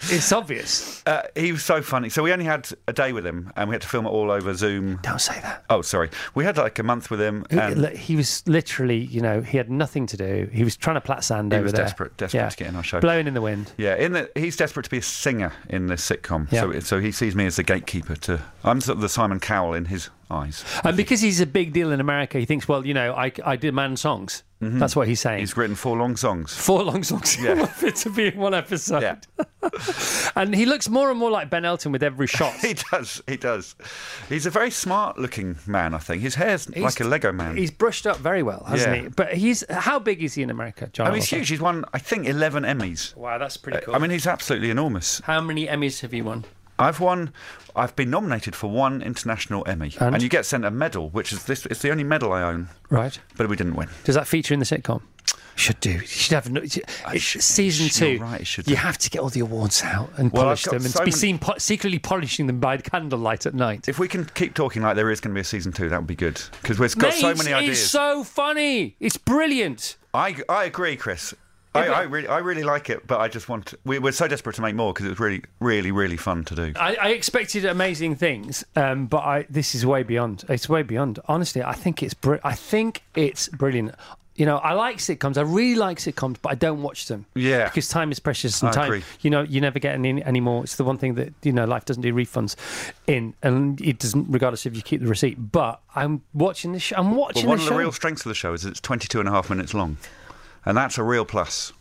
it's obvious. Uh, he was so funny. So we only had a day with him, and we had to film it all over Zoom. Don't say that. Oh, sorry. We had like a month with him, He- and look, he was literally, you know, he had nothing to do. He was trying to plat sand He over was there. desperate- desperate to get in our show. Blowing in the wind. yeah, in the, he's desperate to be a singer in this sitcom. Yeah. So, so he sees me as the gatekeeper. To I'm sort of the Simon Cowell in his eyes. And because he's a big deal in America, he thinks, well, you know, I, I demand songs. That's what he's saying. Mm-hmm. He's written four long songs. Four long songs Yeah. fit to be in one episode. Yeah. and he looks more and more like Ben Elton with every shot. He does. He does. He's a very smart-looking man. I think his hair's like a Lego man. He's brushed up very well, hasn't Yeah. he? But he's how big is he in America, John? I mean, he's huge. He's won, I think, eleven Emmys. Wow, that's pretty cool. I mean, he's absolutely enormous. how many Emmys have you won? I've won. I've been nominated for one international Emmy, And? you get sent a medal, which is this. It's the only medal I own, Right. but we didn't win. Does that feature in the sitcom? Should do. You should have. no- It's should- season two. right, it should you do. have to get all the awards out and Well, polish them and so be many- seen po- secretly polishing them by the candlelight at night. If we can keep talking like there is going to be a season two, that would be good because we've got so Mate, many It's ideas. so funny. It's brilliant. I, I agree, Chris. I, I really I really like it, but I just want we, we're so desperate to make more because it was really really really fun to do. I, I expected amazing things, um, but I, this is way beyond. It's way beyond. Honestly, I think it's br- I think it's brilliant. You know, I like sitcoms. I really like sitcoms, but I don't watch them. Yeah. because time is precious, and I time. agree. You know, you never get any anymore. It's the one thing that you know life doesn't do refunds in, and it doesn't, regardless if you keep the receipt. But I'm watching this. Show, I'm watching But one the of show. the real strengths of the show is it's 22 and a half minutes long, and that's a real plus.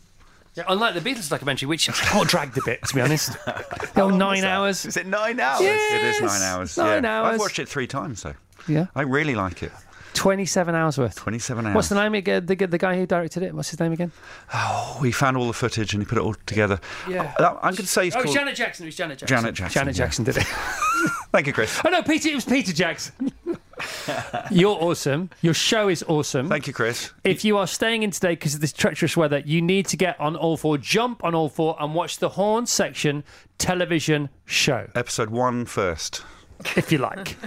Yeah, unlike the Beatles documentary, which got dragged a bit, to be honest. The old nine hours. Is it nine hours? Yeah. It is nine hours. nine yeah. hours. I've watched it three times though. Yeah, I really like it. 27 hours worth. 27 hours. What's the name again? The, the guy who directed it. What's his name again? Oh, he found all the footage and he put it all together. Yeah. Uh, I'm going to say he's Oh, called. Janet Jackson. It was Janet Jackson. Janet Jackson, Janet yeah. Jackson did it. Thank you, Chris. oh no, Peter. It was Peter Jackson. You're awesome. Your show is awesome. Thank you, Chris. If you are staying in today because of this treacherous weather, you need to get on all four, jump on all four, and watch the Horne section television show, Episode one first. if you like.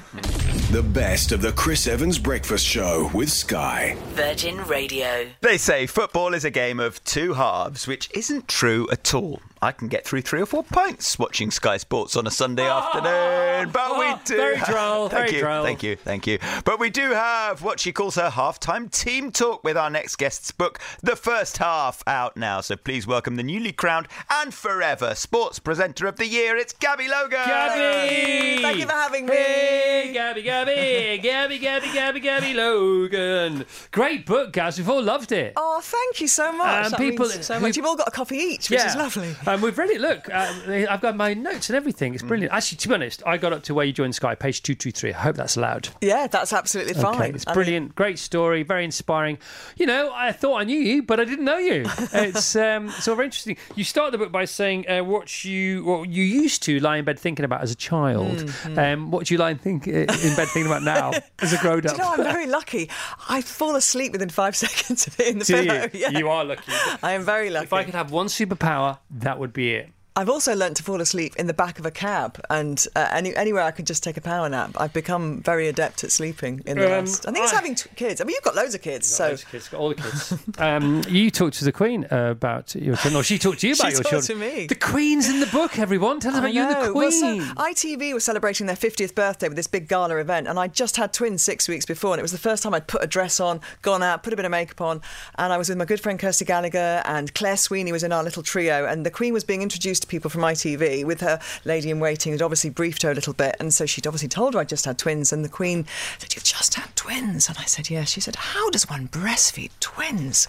The best of the Chris Evans Breakfast Show with Sky. Virgin Radio. They say football is a game of two halves, which isn't true at all. I can get through three or four pints watching Sky Sports on a Sunday afternoon, but we oh, do. very droll, thank very you, droll. thank you, thank you. But we do have what she calls her halftime team talk with our next guest's book, The First Half, out now. So please welcome the newly crowned and forever sports presenter of the year. It's Gabby Logan. Gabby! Thank you for having me. Hey, Gabby, Gabby, Gabby, Gabby, Gabby, Gabby Logan. Great book, guys. We've all loved it. Oh, thank you so much. Um, that people means so who- much. You've all got a copy each, which is lovely. Um, we've read it. Look, um, I've got my notes and everything. Mm. It's brilliant. Actually, to be honest, I got up to where you joined Sky, page 223. I hope that's allowed. Yeah, that's absolutely fine. Okay, it's I mean, brilliant. Great story, very inspiring. You know, I thought I knew you, but I didn't know you. It's um, it's all very interesting. You start the book by saying uh, what you what you used to lie in bed thinking about as a child. Mm-hmm. Um, what do you lie in, think, uh, in bed thinking about now as a grown up? you know, I'm very lucky. I fall asleep within five seconds of it in the Do pillow. you? Yeah. You are lucky. I am very lucky. If I could have one superpower, that would be it. I've also learnt to fall asleep in the back of a cab and uh, any, anywhere I could just take a power nap. I've become very adept at sleeping in the Um, last. I think it's I- having t- kids. I mean, you've got loads of kids, so. Loads of kids, got all the kids. um, you talked to the Queen uh, about your children, or she talked to you She about your talked children. to me. The Queen's in the book, everyone. Tell us I about you and the know. Well, Queen. so ITV was celebrating their 50th birthday with this big gala event, and I just had twins six weeks before, and it was the first time I'd put a dress on, gone out, put a bit of makeup on, and I was with my good friend Kirsty Gallagher, and Claire Sweeney was in our little trio, and the Queen was being introduced to people from ITV with her lady in waiting, who'd obviously briefed her a little bit, and so she'd obviously told her I just had twins, and the Queen said, "You've just had twins," and I said, "Yes." She said, "How does one breastfeed twins?"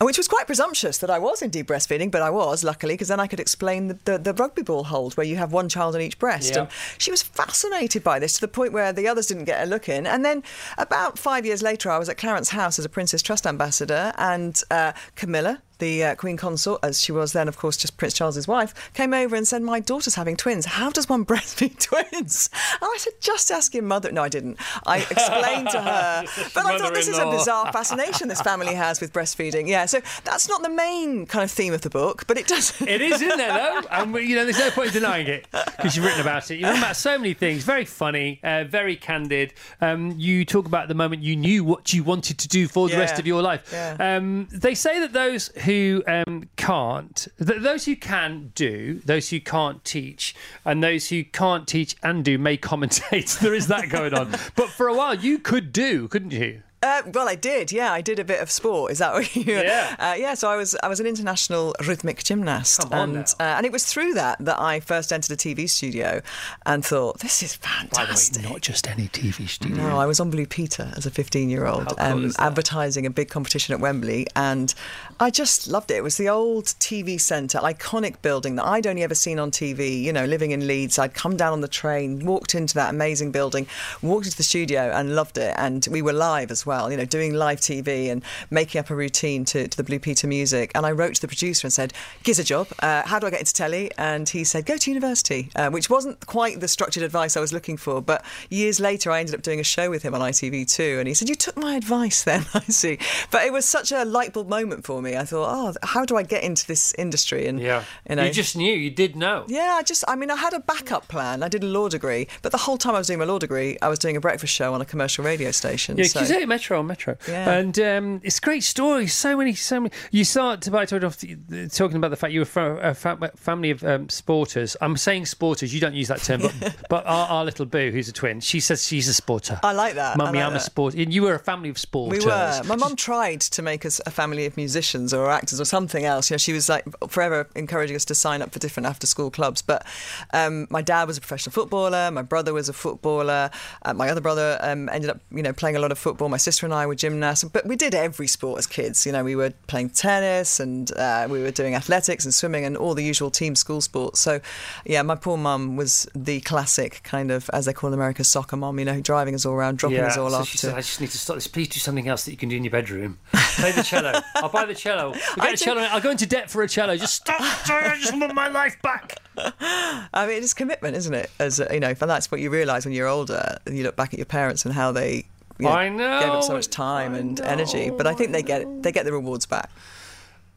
Which was quite presumptuous that I was indeed breastfeeding, but I was luckily because then I could explain the, the, the rugby ball hold where you have one child on each breast. Yeah. And she was fascinated by this to the point where the others didn't get a look in. And then about five years later, I was at Clarence House as a Prince's Trust ambassador, and uh, Camilla. The uh, Queen Consort, as she was then, of course, just Prince Charles's wife, came over and said, "My daughter's having twins. How does one breastfeed twins?" And I said, "Just ask your mother." No, I didn't. I explained to her, but I thought this is a bizarre fascination this family has with breastfeeding. Yeah, so that's not the main kind of theme of the book, but it does. It is, isn't there, though? And we- you know, there's no point in denying it because you've written about it. You've written about so many things. Very funny, uh, very candid. Um, you talk about the moment you knew what you wanted to do for the rest of your life. Yeah. Um, they say that those who um, can't, th- those who can do, those who can't teach, and those who can't teach and do may commentate. there is that going on. But for a while, you could do, couldn't you? Uh, well, I did. Yeah, I did a bit of sport. Is that what you? Yeah. Uh, yeah. So I was I was an international rhythmic gymnast, and uh, and it was through that that I first entered a TV studio and thought this is By the fantastic. way, not just any TV studio. No, I was on Blue Peter as a 15 year old, cool that? advertising a big competition at Wembley, and I just loved it. It was the old TV centre, iconic building that I'd only ever seen on TV. You know, living in Leeds, I'd come down on the train, walked into that amazing building, walked into the studio, and loved it. And we were live as well, you know, doing live TV and making up a routine to, to the Blue Peter music. And I wrote to the producer and said, "Here's a job. Uh, how do I get into telly?" And he said, "Go to university," uh, which wasn't quite the structured advice I was looking for. But years later, I ended up doing a show with him on ITV2, and he said, "You took my advice then." I see. But it was such a light bulb moment for me. I thought, "Oh, how do I get into this industry?" And Yeah. you know, you just knew. You did know. yeah, I just, I mean, I had a backup plan. I did a law degree, but the whole time I was doing my law degree, I was doing a breakfast show on a commercial radio station. Yeah, so- Metro on Metro, Yeah. and um, it's a great story. So many, so many. You start by talking, about the fact you were a family of um, sporters. I'm saying sporters. You don't use that term, but, but our, our little boo, who's a twin, she says she's a sporter. I like that. Mummy, like I'm a that. sport. and You were a family of sporters. We were. My mum tried to make us a family of musicians or actors or something else. You know, she was like forever encouraging us to sign up for different after-school clubs. But um, my dad was a professional footballer. My brother was a footballer. Uh, my other brother um, ended up, you know, playing a lot of football. My sister and I were gymnasts. But we did every sport as kids. You know, we were playing tennis and uh, we were doing athletics and swimming and all the usual team school sports. So, yeah, my poor mum was the classic kind of, as they call America, soccer mum. You know, driving us all around, dropping Yeah, us all so off she said, I just need to stop this. Please do something else that you can do in your bedroom. Play the cello. I'll buy the cello. We'll get I a cello. I'll go into debt for a cello. Just stop. Sorry, I just want my life back. I mean, it's commitment, isn't it? As you know, and that's what you realise when you're older. and You look back at your parents and how they you know, I know, gave up so much time and energy. But I think they get they get the rewards back.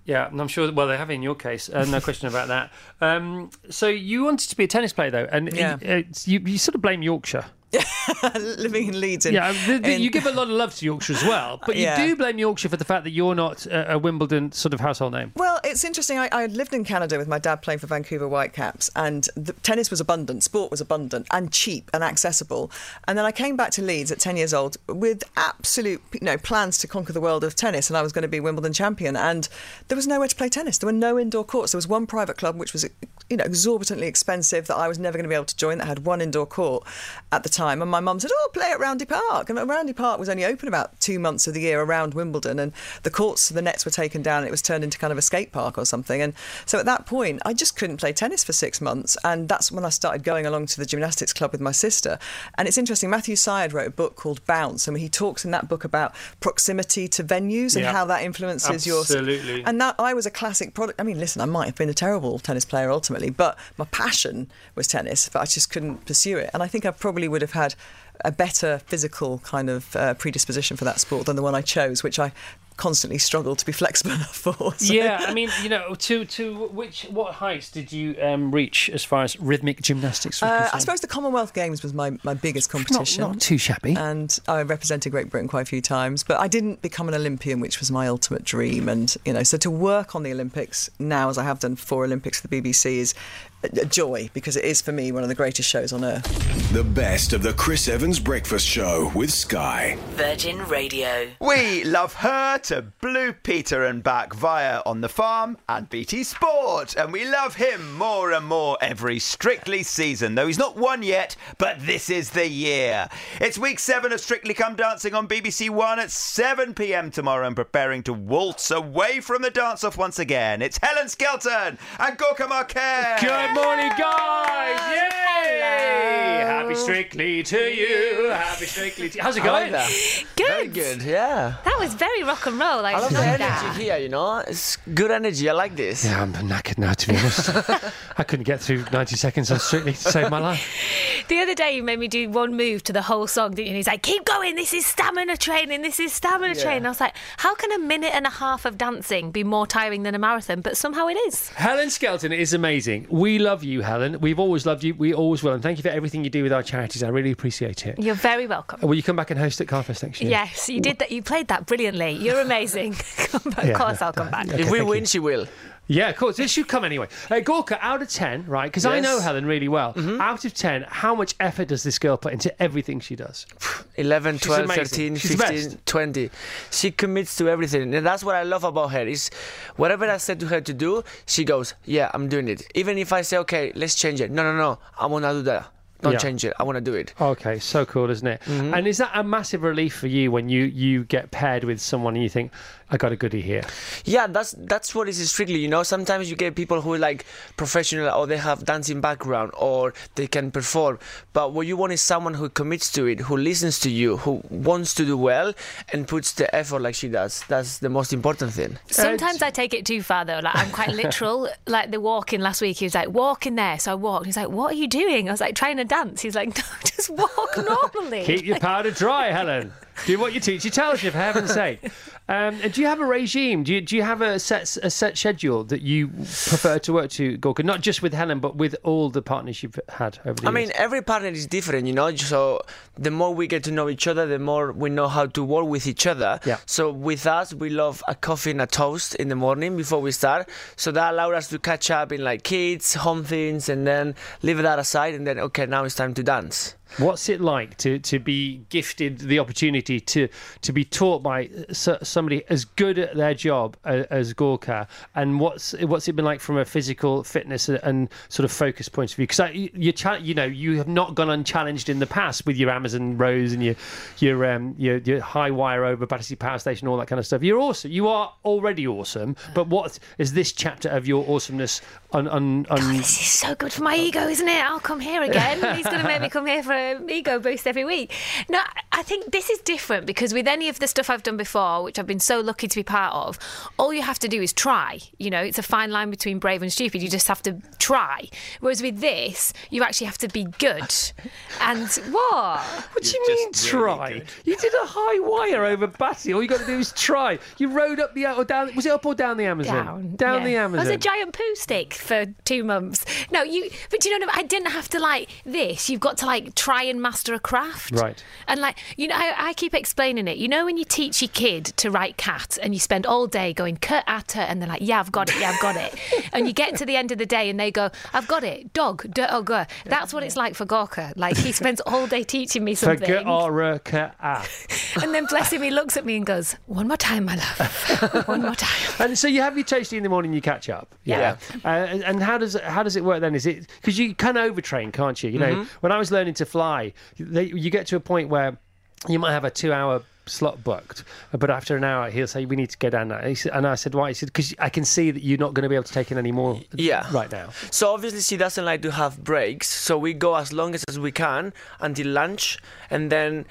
Yeah, and I'm sure. Well, they have in your case, uh, no question about that. Um, so you wanted to be a tennis player, though, and Yeah. uh, you, you sort of blame Yorkshire. Living in Leeds, in, Yeah, the, the, you give a lot of love to Yorkshire as well, but you Yeah. do blame Yorkshire for the fact that you're not a, a Wimbledon sort of household name. Well, it's interesting. I, I lived in Canada with my dad playing for Vancouver Whitecaps, and the tennis was abundant, sport was abundant, and cheap and accessible. And then I came back to Leeds at 10 years old with absolute you know, plans to conquer the world of tennis, and I was going to be Wimbledon champion. And there was nowhere to play tennis. There were no indoor courts. There was one private club, which was you know exorbitantly expensive, that I was never going to be able to join. That had one indoor court at the time, and my mum said, "Oh, play at Roundhay Park." And Roundhay Park was only open about two months of the year around Wimbledon, and the courts, the nets were taken down, and it was turned into kind of a skate park or something. And so at that point, I just couldn't play tennis for six months, and that's when I started going along to the gymnastics club with my sister. And it's interesting. Matthew Syed wrote a book called Bounce, and he talks in that book about proximity to venues and Yeah. how that influences your Absolutely. and that I was a classic product. I mean, listen, I might have been a terrible tennis player ultimately, but my passion was tennis, but I just couldn't pursue it. And I think I probably would have had a better physical kind of uh, predisposition for that sport than the one I chose, which I constantly struggle to be flexible enough for. So- Yeah, I mean, you know, to to which what heights did you um, reach as far as rhythmic gymnastics was Uh. I suppose the Commonwealth Games was my, my biggest competition. not too shabby. and I represented Great Britain quite a few times, but I didn't become an Olympian, which was my ultimate dream. And you know, so to work on the Olympics now, as I have done four Olympics for the BBC, is a a joy because it is for me one of the greatest shows on earth. The best of the Chris Evans Breakfast Show with Sky. Virgin Radio. We love her to Blue Peter and back via On the Farm and BT Sport. And we love him more and more every Strictly season, though he's not won yet, but this is the year. It's week seven of Strictly Come Dancing on BBC One at 7 pm tomorrow and preparing to waltz away from the dance off once again. It's Helen Skelton and Gorka Marquez. Good morning, guys! Yay! Happy Strictly to you. Happy Strictly to you. How's it going? Good. Very good, yeah. That was very rock and roll. I, I love the energy that. here, you know? It's good energy. I like this. Yeah, I'm knackered now, to be honest. I couldn't get through 90 seconds on Strictly to save my life. The other day, you made me do one move to the whole song, didn't you? And he's like, keep going. This is stamina training. This is stamina Yeah. training. I was like, how can a minute and a half of dancing be more tiring than a marathon? But somehow it is. Helen Skelton is amazing. We love you, Helen. We've always loved you. We always will. And thank you for everything you do with our charities. I really appreciate it. You're very welcome. Will you come back and host at Carfest next year? Yes, you did that. You played that brilliantly. You're amazing. Come back. Yeah, of course, yeah, I'll come back. Okay, if we win, you. she will. Yeah, of course. This should come anyway. Uh, Gorka, out of 10, right? Because I know Helen really well. Mm-hmm. Out of 10, how much effort does this girl put into everything she does? 11, She's 12, amazing. 13, She's the 15, 20. She commits to everything. And that's what I love about her. Is whatever I said to her to do, she goes, "Yeah, I'm doing it." Even if I say, "Okay, let's change it." No, no, no. I want to do that. Don't Yeah. change it. I want to do it. Okay, so cool, isn't it? Mm-hmm. And is that a massive relief for you when you, you get paired with someone and you think, I got a goodie here? Yeah, that's that's what is strictly. You know, sometimes you get people who are like professional or they have dancing background or they can perform. But what you want is someone who commits to it, who listens to you, who wants to do well and puts the effort like she does. That's the most important thing. Sometimes I take it too far though. Like I'm quite literal. like the walking last week, he was like, "Walk in there." So I walked. He's like, "What are you doing?" I was like, "Trying to dance." He's like, "No, just walk normally." Keep your powder dry, Helen. Do what your teacher tells you, for heaven's sake. Um, and do you have a regime? Do you, do you have a set a set schedule that you prefer to work to, Gorka? Not just with Helen, but with all the partners you've had over the I years. mean, every partner is different, you know. So the more we get to know each other, the more we know how to work with each other. Yeah. So with us, we love a coffee and a toast in the morning before we start. So that allowed us to catch up in like kids, home things, and then leave that aside. And then okay, now it's time to dance. What's it like to, to be gifted the opportunity to to be taught by somebody as good at their job as, as Gorka? And what's what's it been like from a physical fitness and sort of focus point of view? Because you you know you have not gone unchallenged in the past with your Amazon rows and your your um your, your high wire over Battersea Power Station, all that kind of stuff. You're awesome. You are already awesome. But what is this chapter of your awesomeness? On, on, on This is so good for my ego, isn't it? I'll come here again. He's going to make me come here for an ego boost every week. No, I think this is different because with any of the stuff I've done before, which I've been so lucky to be part of, all you have to do is try. You know, it's a fine line between brave and stupid. You just have to try. Whereas with this, you actually have to be good. And what? What do you mean try? You did a high wire over Batty. All you got to do is try. You rode up the or down. Was it up or down the Amazon? Down, the yeah. Amazon. I was a giant poo stick for two months. No, you. But you know, I didn't have to like this. You've got to like try and master a craft. Right. And like you know, I, I keep explaining it. You know, when you teach your kid to write cat, and you spend all day going cut at her, and they're like, "Yeah, I've got it. Yeah, I've got it." and you get to the end of the day, and they go, "I've got it." Dog, dog. That's what it's like for Gorka. Like he spends all day teaching me something. And then bless him, he looks at me and goes, "One more time, my love. One more time." And so you have your tasty in the morning. You catch up. Yeah. Uh, and how does how does it work then? Is it because you can overtrain, can't you? You know, Mhm. when I was learning to fly, they, you get to a point where you might have a two-hour slot booked, but after an hour he'll say we need to go down now. And, and I said why? He said because I can see that you're not going to be able to take in any more. Yeah. Right now. So obviously she doesn't like to have breaks, so we go as long as we can until lunch, and then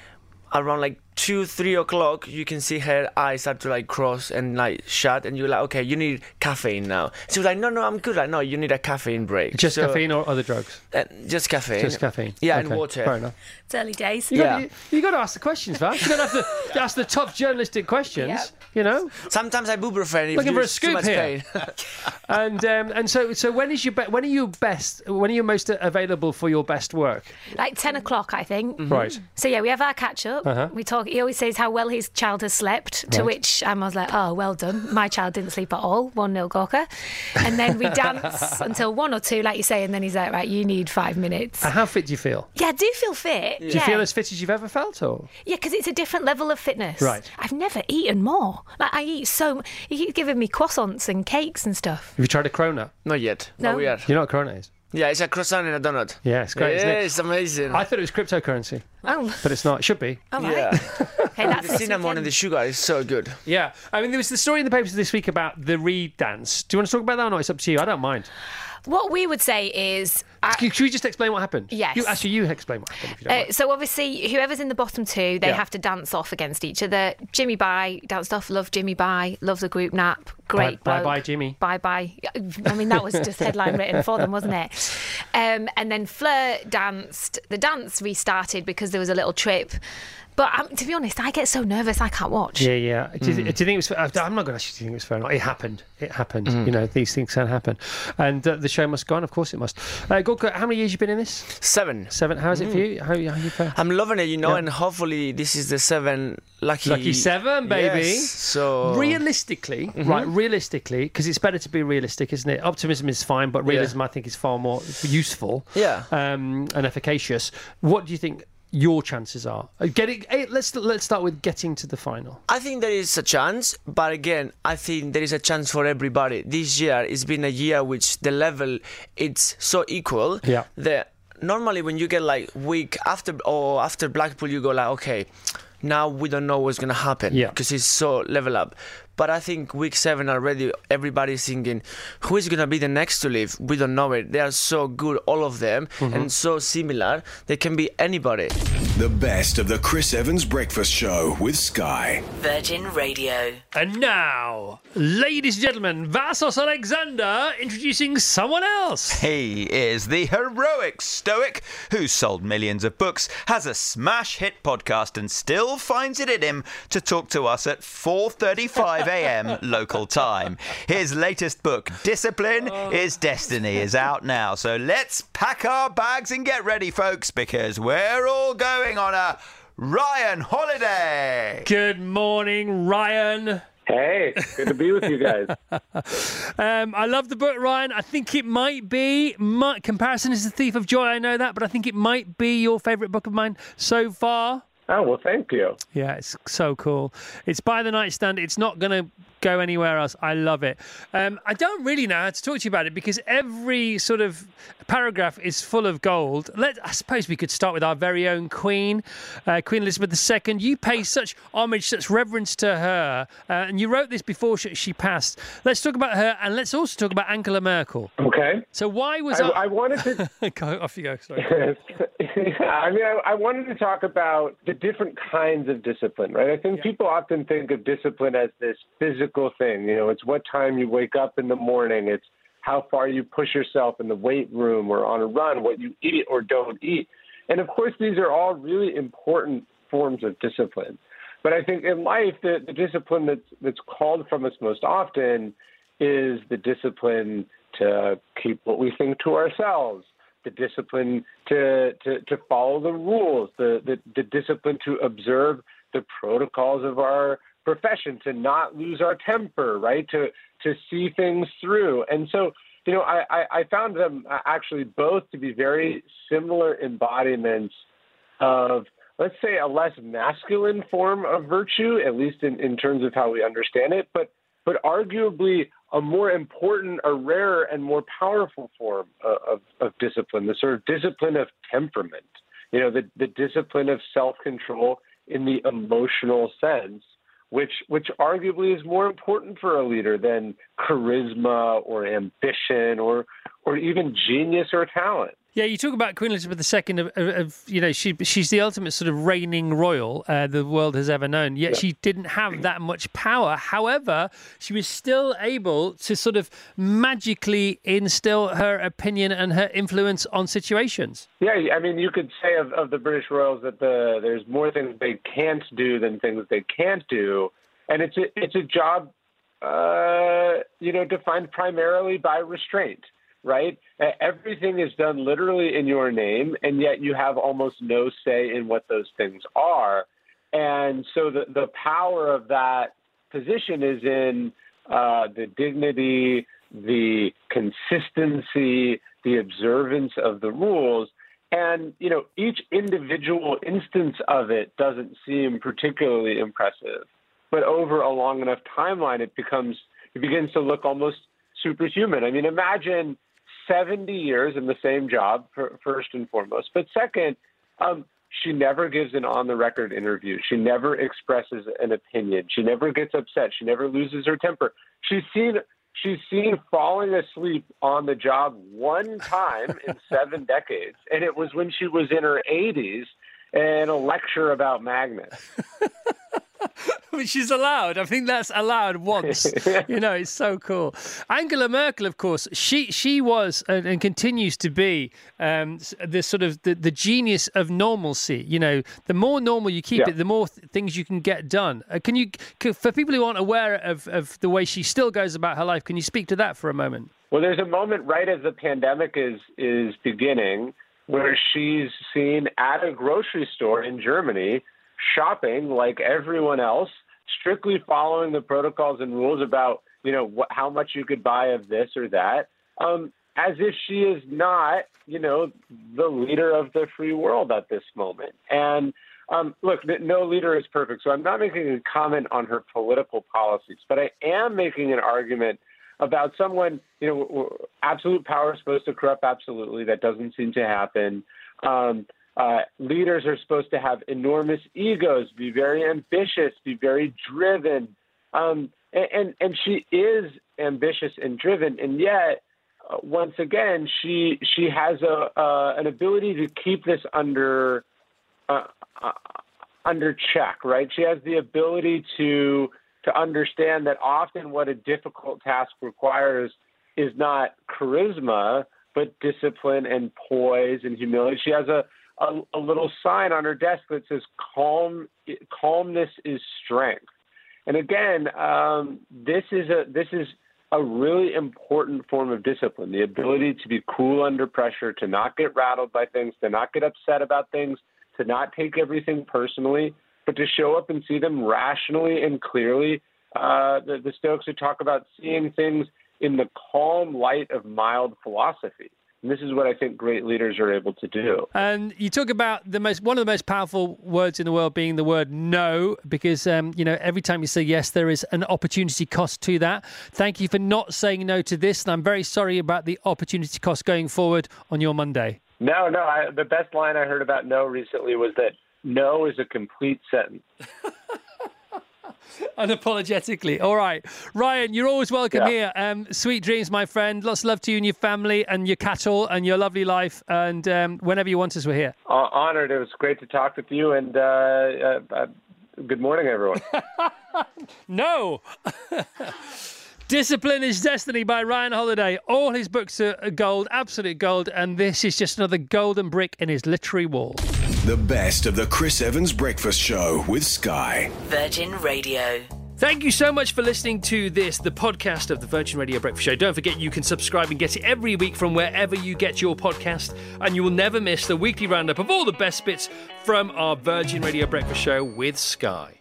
around like two, three o'clock, you can see her eyes start to like cross and like shut, and you're like, okay, you need caffeine now. She was like, no, no, I'm good. Like, no, you need a caffeine break. Just So- caffeine or other drugs? Uh, just caffeine. Just caffeine. Yeah, Okay, and water. Fair enough. It's early days. You got, you, you got to ask the questions, man. You got to have to ask the tough journalistic questions. Yep. You know. Sometimes i ibuprofen. If Looking for a scoop much here. and um, and so so when is your be- when are you best when are you most available for your best work? Like 10 o'clock, I think. Right. So, yeah, we have our catch up. Uh-huh. We talk. He always says how well his child has slept, to which I was like, oh, well done. My child didn't sleep at all. 1 nil Gorka. And then we dance until one or two, like you say, and then he's like, right, you need five minutes. And how fit do you feel? Yeah, I do feel fit. Do you yeah. feel as fit as you've ever felt, or Yeah, because it's a different level of fitness. Right. I've never eaten more. Like I eat so. m- You keep giving me croissants and cakes and stuff. have you tried a cronut? Not yet. No. But we are. You know what a is? Yeah, it's a croissant and a donut. Yeah, it's great, Yeah, isn't it? it's amazing. I thought it was cryptocurrency, Oh, but it's not. It should be. all right. Yeah. Okay, that's the this cinnamon weekend. and the sugar is so good. Yeah, I mean, there was the story in the papers this week about the Reed dance. Do you want to talk about that or not? It's up to you. I don't mind. What we would say is. I- Should we just explain what happened? Yes. You, actually, you explain what happened. If you don't Uh, so obviously, whoever's in the bottom two, they Yeah. have to dance off against each other. Jimmy Bye danced off. Love Jimmy Bye. Love the group nap. Great. Bye- bye-bye, Jimmy. Bye bye. I mean, that was just headline written for them, wasn't it? Um, and then Fleur danced. The dance restarted because there was a little trip. But um, to be honest, I get so nervous I can't watch. Yeah, yeah. Do, you, Mm. do you think it was? fair- I'm not going to actually think it was fair or not. It happened. It happened. Mm. You know, these things can happen, and uh, the show must go on. Of course, it must. Uh, Gorka, how many years you been in this? Seven. Seven. How is it for Mm. you? How, how you fare? I'm loving it, you know, Yeah. and hopefully this is the seven lucky. Lucky seven, baby. Yes, so Realistically, right? realistically, because it's better to be realistic, isn't it? Optimism is fine, but realism, I think, is far more useful. Yeah. Um, and efficacious. What do you think your chances are? Uh, Getting. Let's let's start with getting to the final. I think there is a chance, but again, I think there is a chance for everybody. This year it's been a year which the level it's so equal. Yeah. That normally when you get like week after or after Blackpool, you go like, okay, now we don't know what's gonna happen. Yeah. Because it's so level up. But I think week seven already, everybody's thinking, who is gonna be the next to leave? We don't know it. They are so good, all of them, Mm-hmm. and so similar. They can be anybody. The best of the Chris Evans Breakfast Show with Sky. Virgin Radio. And now, ladies and gentlemen, Vassos Alexander introducing someone else. He is the heroic Stoic who sold millions of books, has a smash hit podcast, and still finds it in him to talk to us at 4:35 a.m. local time. His latest book, Discipline is Destiny, is out now. So let's pack our bags and get ready, folks, because we're all going on a Ryan holiday. Good morning, Ryan. Hey, good to be with you guys. Um, I love the book, Ryan. I think it might be. My, comparison is the thief of joy. I know that, but I think it might be your favourite book of mine so far. Oh, well, thank you. Yeah, it's so cool. It's by the nightstand. It's not going to go anywhere else. I love it. Um, I don't really know how to talk to you about it because every sort of paragraph is full of gold. Let I suppose we could start with our very own Queen, uh, Queen Elizabeth II. You pay such homage, such reverence to her, uh, and you wrote this before she, she passed. Let's talk about her, and let's also talk about Angela Merkel. Okay. So why was I, I? I wanted to. go off you go. Sorry. I mean, I, I wanted to talk about the different kinds of discipline, right? I think people often think of discipline as this physical thing. You know, it's what time you wake up in the morning. It's how far you push yourself in the weight room or on a run, what you eat or don't eat. And of course, these are all really important forms of discipline. But I think in life, the, the discipline that's, that's called from us most often is the discipline to keep what we think to ourselves, the discipline to, to, to follow the rules, the, the, the discipline to observe the protocols of our profession, to not lose our temper, right? To, to see things through. And so, you know, I, I, I found them uh, actually both to be very similar embodiments of, let's say, a less masculine form of virtue, at least in, in terms of how we understand it, but but arguably a more important, a rarer, and more powerful form of, of, of discipline, the sort of discipline of temperament, you know, the, the discipline of self control in the emotional sense, which, which arguably is more important for a leader than charisma or ambition or, or even genius or talent. Yeah, you talk about Queen Elizabeth II of, of, of you know, she she's the ultimate sort of reigning royal uh, the world has ever known. Yet she didn't have that much power. However, she was still able to sort of magically instill her opinion and her influence on situations. Yeah, I mean, you could say of, of the British royals that the there's more things they can't do than things they can't do, and it's a it's a job, uh, you know, defined primarily by restraint right? Everything is done literally in your name, and yet you have almost no say in what those things are. And so the, the power of that position is in uh, the dignity, the consistency, the observance of the rules. And, you know, each individual instance of it doesn't seem particularly impressive. But over a long enough timeline, it becomes, it begins to look almost superhuman. I mean, imagine 70 years in the same job, first and foremost. But second, um, she never gives an on the record interview. She never expresses an opinion. She never gets upset. She never loses her temper. She's seen she's seen falling asleep on the job one time in seven decades, and it was when she was in her 80s and a lecture about magnets. Which is allowed. I think that's allowed once. you know, it's so cool. Angela Merkel, of course, she she was and, and continues to be um, the sort of the, the genius of normalcy. You know, the more normal you keep Yeah. it, the more th- things you can get done. Uh, can you, c for people who aren't aware of, of the way she still goes about her life, can you speak to that for a moment? Well, there's a moment right as the pandemic is is beginning where she's seen at a grocery store in Germany shopping like everyone else, strictly following the protocols and rules about you know, what, how much you could buy of this or that, um, as if she is not, you know, the leader of the free world at this moment. And um, look, no leader is perfect, so I'm not making a comment on her political policies, but I am making an argument about someone, you know, absolute power is supposed to corrupt absolutely. That doesn't seem to happen. Um, uh, leaders are supposed to have enormous egos, be very ambitious, be very driven. Um, and, and, and she is ambitious and driven, and yet, uh, once again, she she has a uh, an ability to keep this under uh, uh, under check, right? She has the ability to to understand that often what a difficult task requires is not charisma, but discipline and poise and humility. She has a, a, a little sign on her desk that says calm calmness is strength. And again, um, this is a this is a really important form of discipline, the ability to be cool under pressure, to not get rattled by things, to not get upset about things, to not take everything personally, but to show up and see them rationally and clearly. Uh, the, the Stoics would talk about seeing things in the calm light of mild philosophy. And this is what I think great leaders are able to do. And you talk about the most one of the most powerful words in the world being the word no, because um, you know every time you say yes, there is an opportunity cost to that. Thank you for not saying no to this, and I'm very sorry about the opportunity cost going forward on your Monday. No, no. I, the best line I heard about no recently was that no is a complete sentence. Unapologetically. All right. Ryan, you're always welcome yeah. here. Um, sweet dreams, my friend. Lots of love to you and your family and your cattle and your lovely life. And um, whenever you want us, we're here. Uh, honored. It was great to talk with you. And uh, uh, uh good morning, everyone. no. Discipline is Destiny by Ryan Holiday. All his books are gold, absolute gold, and this is just another golden brick in his literary wall. The best of the Chris Evans Breakfast Show with Sky. Virgin Radio. Thank you so much for listening to this, the podcast of the Virgin Radio Breakfast Show. Don't forget you can subscribe and get it every week from wherever you get your podcast, and you will never miss the weekly roundup of all the best bits from our Virgin Radio Breakfast Show with Sky.